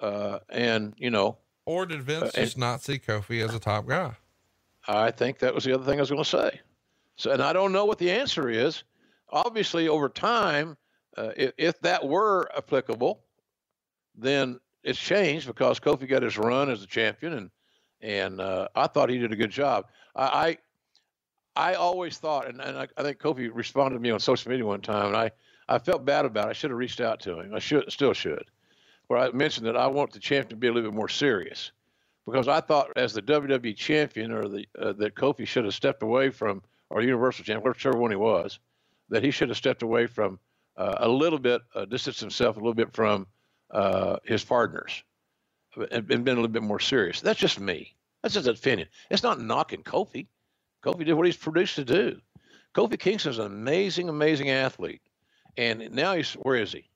Uh, and, you know, or did Vince uh, just not see Kofi as a top guy? I think that was the other thing I was going to say. So, and I don't know what the answer is. Obviously, over time, uh, if, if, that were applicable, then it's changed because Kofi got his run as a champion, and and uh, I thought he did a good job. I I, I always thought, and, and I, I, think Kofi responded to me on social media one time, and I I felt bad about it. I should have reached out to him. I should still should, where I mentioned that I want the champion to be a little bit more serious because I thought as the WWE champion or the uh, that Kofi should have stepped away from or Universal champion, whichever one he was, that he should have stepped away from uh, a little bit, uh, distanced himself a little bit from uh, his partners, and, been a little bit more serious. That's just me. That's just an opinion. It's not knocking Kofi. Kofi did what he's produced to do. Kofi Kingston's an amazing, amazing athlete, and now he's where is he?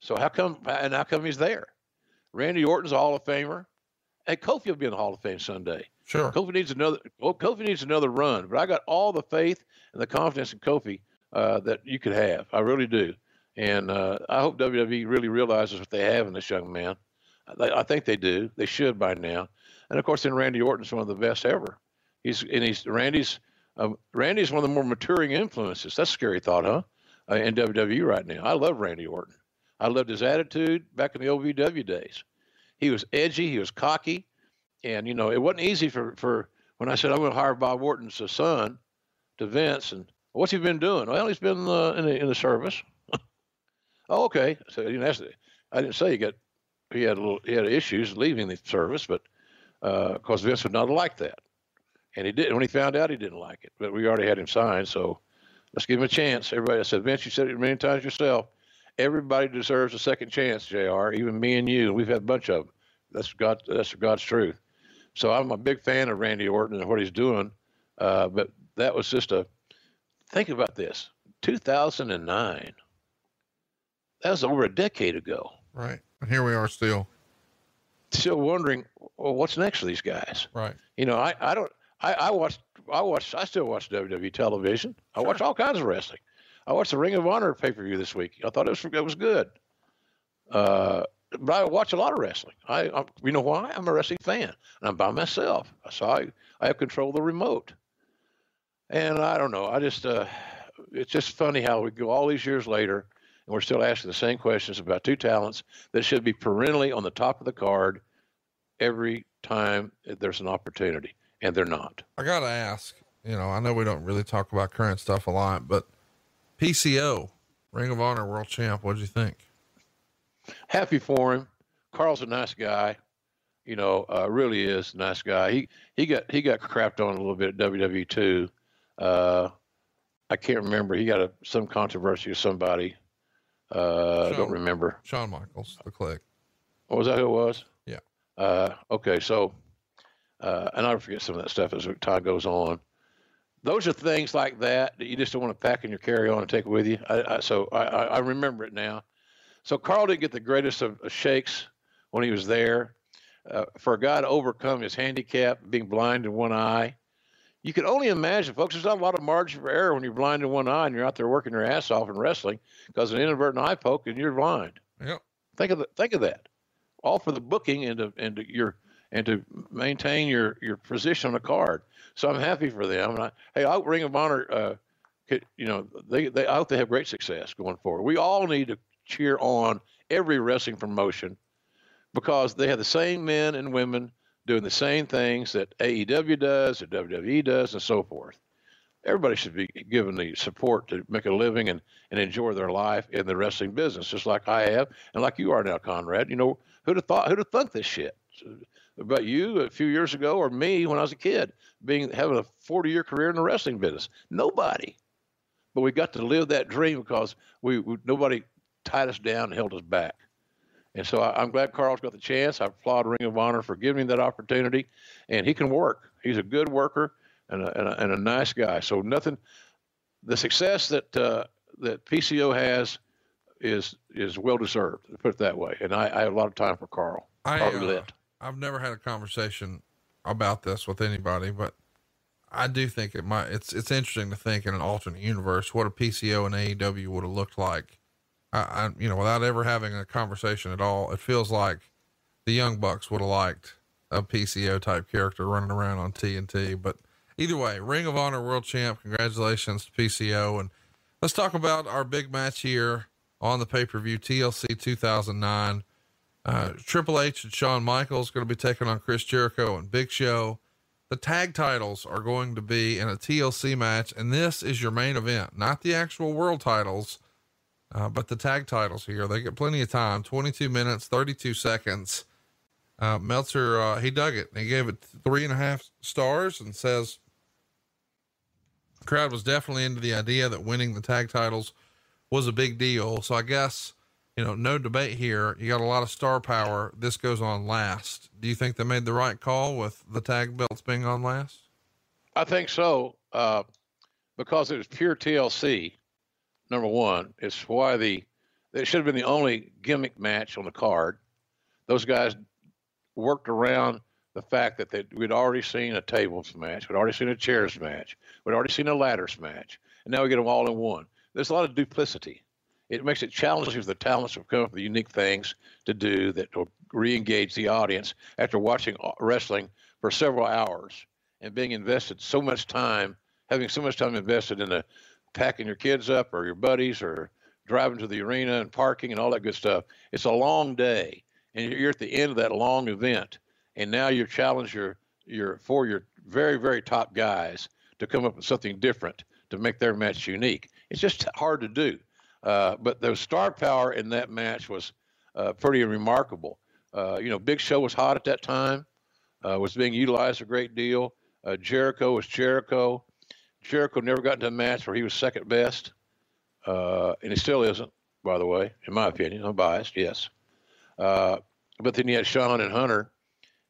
So how come and how come he's there? Randy Orton's a Hall of Famer. Hey, Kofi will be in the Hall of Fame Sunday. Sure. Kofi needs another. Well, Kofi needs another run, but I got all the faith and the confidence in Kofi uh, that you could have. I really do, and uh, I hope WWE really realizes what they have in this young man. I, I think they do. They should by now. And of course, then Randy Orton's one of the best ever. He's and he's Randy's. Um, Randy's one of the more maturing influences. That's a scary thought, huh? Uh, in WWE right now. I love Randy Orton. I loved his attitude back in the OVW days he was edgy, he was cocky, and you know it wasn't easy for for when I said I'm going to hire Bob Orton's son to Vince, and what's he been doing? Well, he's been uh, in the in the service. oh, okay. So you know, I didn't say he got he had a little he had issues leaving the service, but because uh, Vince would not have liked that, and he did. When he found out, he didn't like it. But we already had him signed, so let's give him a chance. Everybody I said, Vince, you said it many times yourself everybody deserves a second chance, Jr. Even me and you. We've had a bunch of them. That's God. That's God's truth. So I'm a big fan of Randy Orton and what he's doing. Uh, but that was just a. Think about this. 2009. That was over a decade ago. Right. And here we are still. Still wondering, well, what's next for these guys? Right. You know, I, I don't. I, I watch. I watch. I still watch WWE television. I watch all kinds of wrestling. I watched the Ring of Honor pay per view this week. I thought it was it was good. Uh, but I watch a lot of wrestling. I, I, you know why? I'm a wrestling fan, and I'm by myself. So I, I have control of the remote. And I don't know. I just, uh, it's just funny how we go all these years later, and we're still asking the same questions about two talents that should be perennially on the top of the card every time there's an opportunity, and they're not. I gotta ask. You know, I know we don't really talk about current stuff a lot, but PCO, Ring of Honor World Champ. What do you think? happy for him. Carl's a nice guy, you know, uh, really is a nice guy. He he got he got crapped on a little bit at WWE too. Uh, I can't remember. He got a, some controversy with somebody. Uh, I don't remember. Shawn Michaels, the Kliq. Oh, was that who it was? Yeah. Uh, okay, so, uh, and I forget some of that stuff as time goes on. Those are things like that that you just don't want to pack in your carry on and take with you. I, I, so I, I remember it now. So Carl didn't get the greatest of, shakes when he was there. Uh, for a guy to overcome his handicap, being blind in one eye, you can only imagine, folks. There's not a lot of margin for error when you're blind in one eye and you're out there working your ass off and wrestling because an inadvertent eye poke and you're blind. Yep. Think of the, think of that. All for the booking and to and your and to maintain your your position on the card. So I'm happy for them. And I, hey, I Ring of Honor. Uh, could, you know, they, they I hope they have great success going forward. We all need to cheer on every wrestling promotion because they have the same men and women doing the same things that AEW does, or WWE does, and so forth. Everybody should be given the support to make a living and, and enjoy their life in the wrestling business, just like I have and like you are now, Conrad. You know, who'd have thought, who'd have thunk this shit? About you a few years ago, or me when I was a kid, being having a 40 year career in the wrestling business. Nobody. But we got to live that dream because we, we nobody tied us down and held us back. And so I, am glad Carl's got the chance. I applaud Ring of Honor for giving him that opportunity, and he can work. He's a good worker and a, and a, and a nice guy. So nothing, the success that uh, that PCO has is is well deserved. Put it that way. And I, I have a lot of time for Carl. I, uh, I've never had a conversation about this with anybody, but I do think it might. It's it's interesting to think in an alternate universe what a PCO and AEW would have looked like I, I, you know, without ever having a conversation at all, it feels like the Young Bucks would have liked a PCO type character running around on TNT. But either way, Ring of Honor World Champ, congratulations to PCO. And let's talk about our big match here on the pay per view TLC 2009. Uh, Triple H and Shawn Michaels going to be taking on Chris Jericho and Big Show. The tag titles are going to be in a TLC match, and this is your main event, not the actual world titles. Uh, but the tag titles here, they get plenty of time 22 minutes, 32 seconds. Uh, Meltzer, uh, he dug it. He gave it three and a half stars and says, the crowd was definitely into the idea that winning the tag titles was a big deal. So I guess, you know, no debate here. You got a lot of star power. This goes on last. Do you think they made the right call with the tag belts being on last? I think so, uh, because it was pure TLC number one. It's why the it should have been the only gimmick match on the card. Those guys worked around the fact that we'd already seen a tables match, we'd already seen a chairs match, we'd already seen a ladders match, and now we get them all in one. There's a lot of duplicity. It makes it challenging for the talents to come up with unique things to do that will re-engage the audience after watching uh, wrestling for several hours and being invested so much time, having so much time invested in the packing your kids up or your buddies or driving to the arena and parking and all that good stuff. It's a long day, and you're at the end of that long event, and now you've challenged your your for your very very top guys to come up with something different to make their match unique. It's just hard to do, uh, but the star power in that match was uh, pretty remarkable. Uh, you know, Big Show was hot at that time, uh, was being utilized a great deal. Uh, Jericho was Jericho. Jericho never got into a match where he was second best, and he still isn't, by the way, in my opinion. I'm biased, yes. But then you had Shawn and Hunter,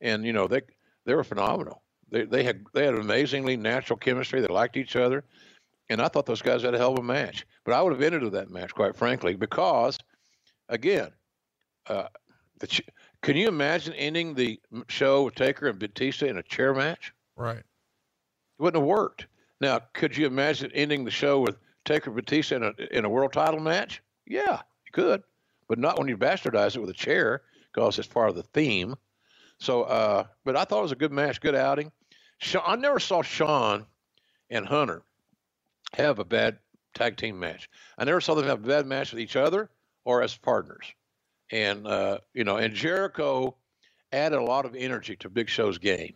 and you know they they were phenomenal. They they had they had amazingly natural chemistry. They liked each other, and I thought those guys had a hell of a match. But I would have ended with that match, quite frankly, because again, uh, the ch- can you imagine ending the show with Taker and Batista in a chair match? Right. It wouldn't have worked. Now, could you imagine ending the show with Taker and Batista in a in a world title match? Yeah, you could, but not when you bastardize it with a chair because it's part of the theme. So, uh, but I thought it was a good match, good outing. Shawn, I never saw Shawn and Hunter have a bad tag team match. I never saw them have a bad match with each other or as partners. And uh, you know, and Jericho added a lot of energy to Big Show's game.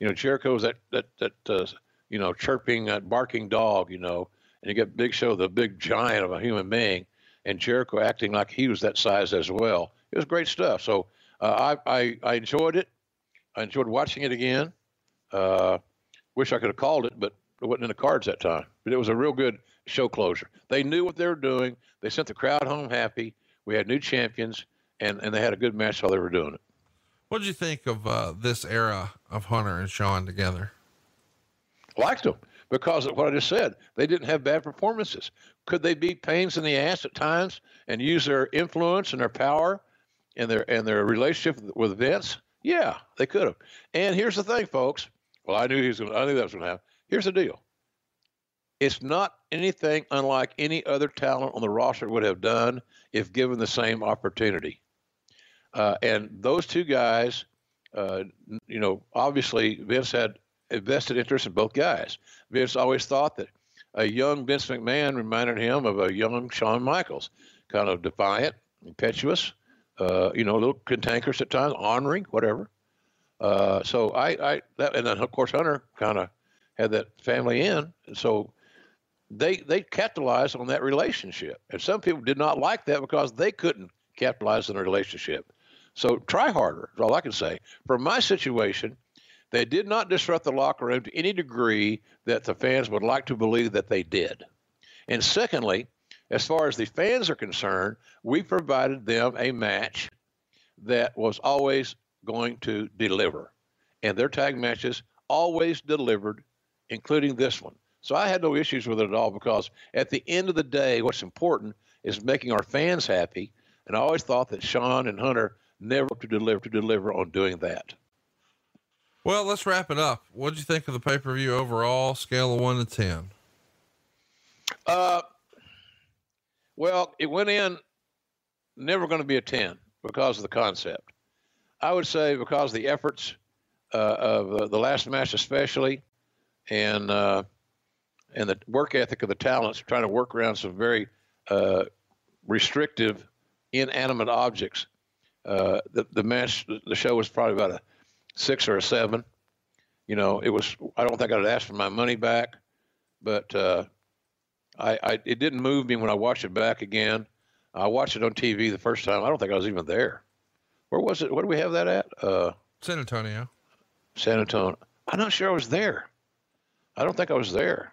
You know, Jericho's that that that uh, you know chirping, that barking dog. You know, and you get Big Show, the big giant of a human being, and Jericho acting like he was that size as well. It was great stuff. So uh, I, I I enjoyed it. I enjoyed watching it again. Uh, wish I could have called it, but it wasn't in the cards that time. But it was a real good show closure. They knew what they were doing. They sent the crowd home happy. We had new champions, and, and they had a good match while they were doing it. What did you think of uh, this era of Hunter and Shawn together? Liked them because of what I just said. They didn't have bad performances. Could they be pains in the ass at times and use their influence and their power and their and their relationship with Vince? Yeah, they could have. And here's the thing, folks. Well, I knew he was going. I knew that was going to happen. Here's the deal. It's not anything unlike any other talent on the roster would have done if given the same opportunity. Uh, and those two guys, uh, you know, obviously Vince had vested interest in both guys. Vince always thought that a young Vince McMahon reminded him of a young Shawn Michaels, kind of defiant, impetuous, uh, you know, a little cantankerous at times, honoring, whatever. Uh, so I, I, that, and then of course Hunter kind of had that family in, so they they capitalized on that relationship. And some people did not like that because they couldn't capitalize on a relationship. So try harder, is all I can say. For my situation, they did not disrupt the locker room to any degree that the fans would like to believe that they did. And secondly, as far as the fans are concerned, we provided them a match that was always going to deliver. And their tag matches always delivered, including this one. So I had no issues with it at all because at the end of the day, what's important is making our fans happy. And I always thought that Shawn and Hunter never to deliver to deliver on doing that. Well, let's wrap it up. What did you think of the pay per view overall? Scale of one to ten. Uh, well, it went in never going to be a ten because of the concept. I would say because of the efforts uh, of uh, the last match, especially, and uh, and the work ethic of the talents trying to work around some very uh, restrictive, inanimate objects. Uh, the the match, the show was probably about a six or a seven. You know, it was. I don't think I'd ask for my money back, but uh, I, I it didn't move me when I watched it back again. I watched it on TV the first time. I don't think I was even there. Where was it? Where do we have that at? Uh, San Antonio. San Antonio. I'm not sure I was there. I don't think I was there.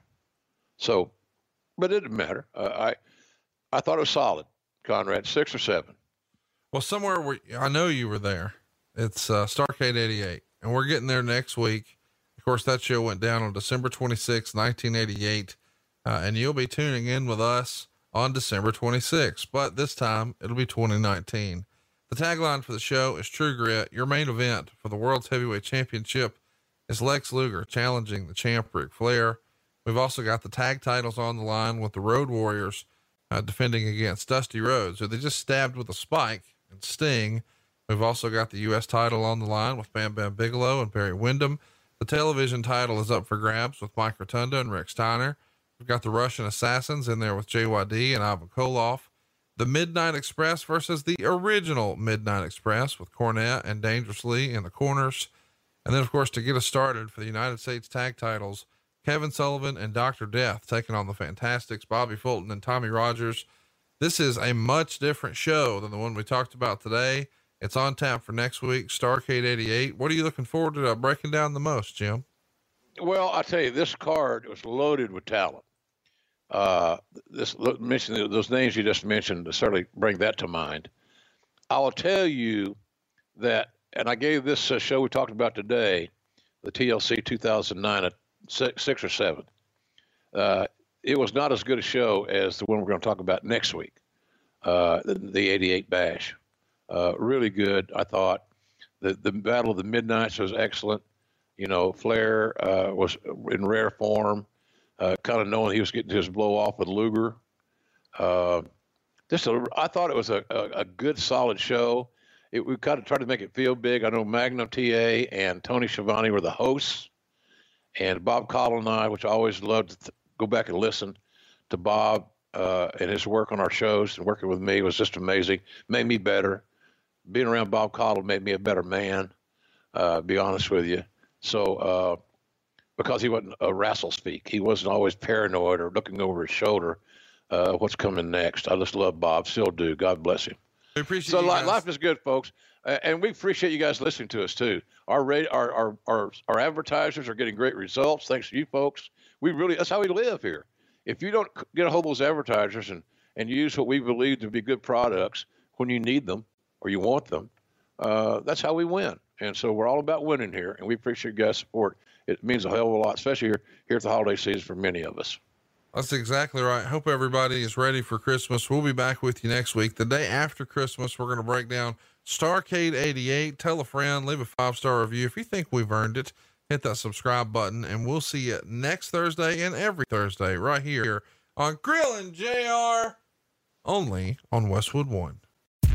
So, but it didn't matter. Uh, I I thought it was solid, Conrad, six or seven. Well, somewhere where I know you were there. It's uh, Starcade 88, and we're getting there next week. Of course, that show went down on December 26, 1988, uh, and you'll be tuning in with us on December 26, but this time it'll be 2019. The tagline for the show is True Grit. Your main event for the World's Heavyweight Championship is Lex Luger challenging the champ Ric Flair. We've also got the tag titles on the line with the Road Warriors uh, defending against Dusty Rhodes, who they just stabbed with a spike and Sting. We've also got the U.S. title on the line with Bam Bam Bigelow and Barry Windham. The television title is up for grabs with Mike Rotunda and Rick Steiner. We've got the Russian Assassins in there with JYD and Ivan Koloff. The Midnight Express versus the original Midnight Express with Cornette and Dangerously in the corners. And then, of course, to get us started for the United States tag titles, Kevin Sullivan and Dr. Death taking on the Fantastics, Bobby Fulton and Tommy Rogers. This is a much different show than the one we talked about today. It's on tap for next week, Starcade 88. What are you looking forward to uh, breaking down the most, Jim? Well, I tell you, this card was loaded with talent. Uh, this mention those names you just mentioned certainly bring that to mind. I will tell you that, and I gave this uh, show we talked about today, the TLC 2009 six, six or seven. Uh, it was not as good a show as the one we're going to talk about next week, uh, the, the 88 Bash. Uh, really good, I thought. The, the Battle of the Midnights was excellent. You know, Flair uh, was in rare form. uh, kind of knowing he was getting his blow off with Luger. Just a, I thought it was a, a, a good, solid show. It, we kind of tried to make it feel big. I know Magnum TA and Tony Schiavone were the hosts, and Bob Caudle and I, which I always loved to go back and listen to Bob uh, and his work on our shows and working with me was just amazing. Made me better. Being around Bob Caudle made me a better man. Uh, be honest with you. So uh, because he wasn't a wrestle speak, he wasn't always paranoid or looking over his shoulder. Uh, what's coming next? I just love Bob. Still do. God bless him. We appreciate So guys. life is good, folks, uh, and we appreciate you guys listening to us too. Our, rate, our our our our advertisers are getting great results thanks to you folks. We really that's how we live here. If you don't get a hold of those advertisers and and use what we believe to be good products when you need them or you want them, uh, that's how we win. And so we're all about winning here, and we appreciate your guys' support. It means a hell of a lot, especially here here at the holiday season for many of us. That's exactly right. Hope everybody is ready for Christmas. We'll be back with you next week. The day after Christmas, we're going to break down Starcade 88. Tell a friend, leave a five star review. If you think we've earned it, hit that subscribe button, and we'll see you next Thursday and every Thursday right here on Grilling JR, only on Westwood One.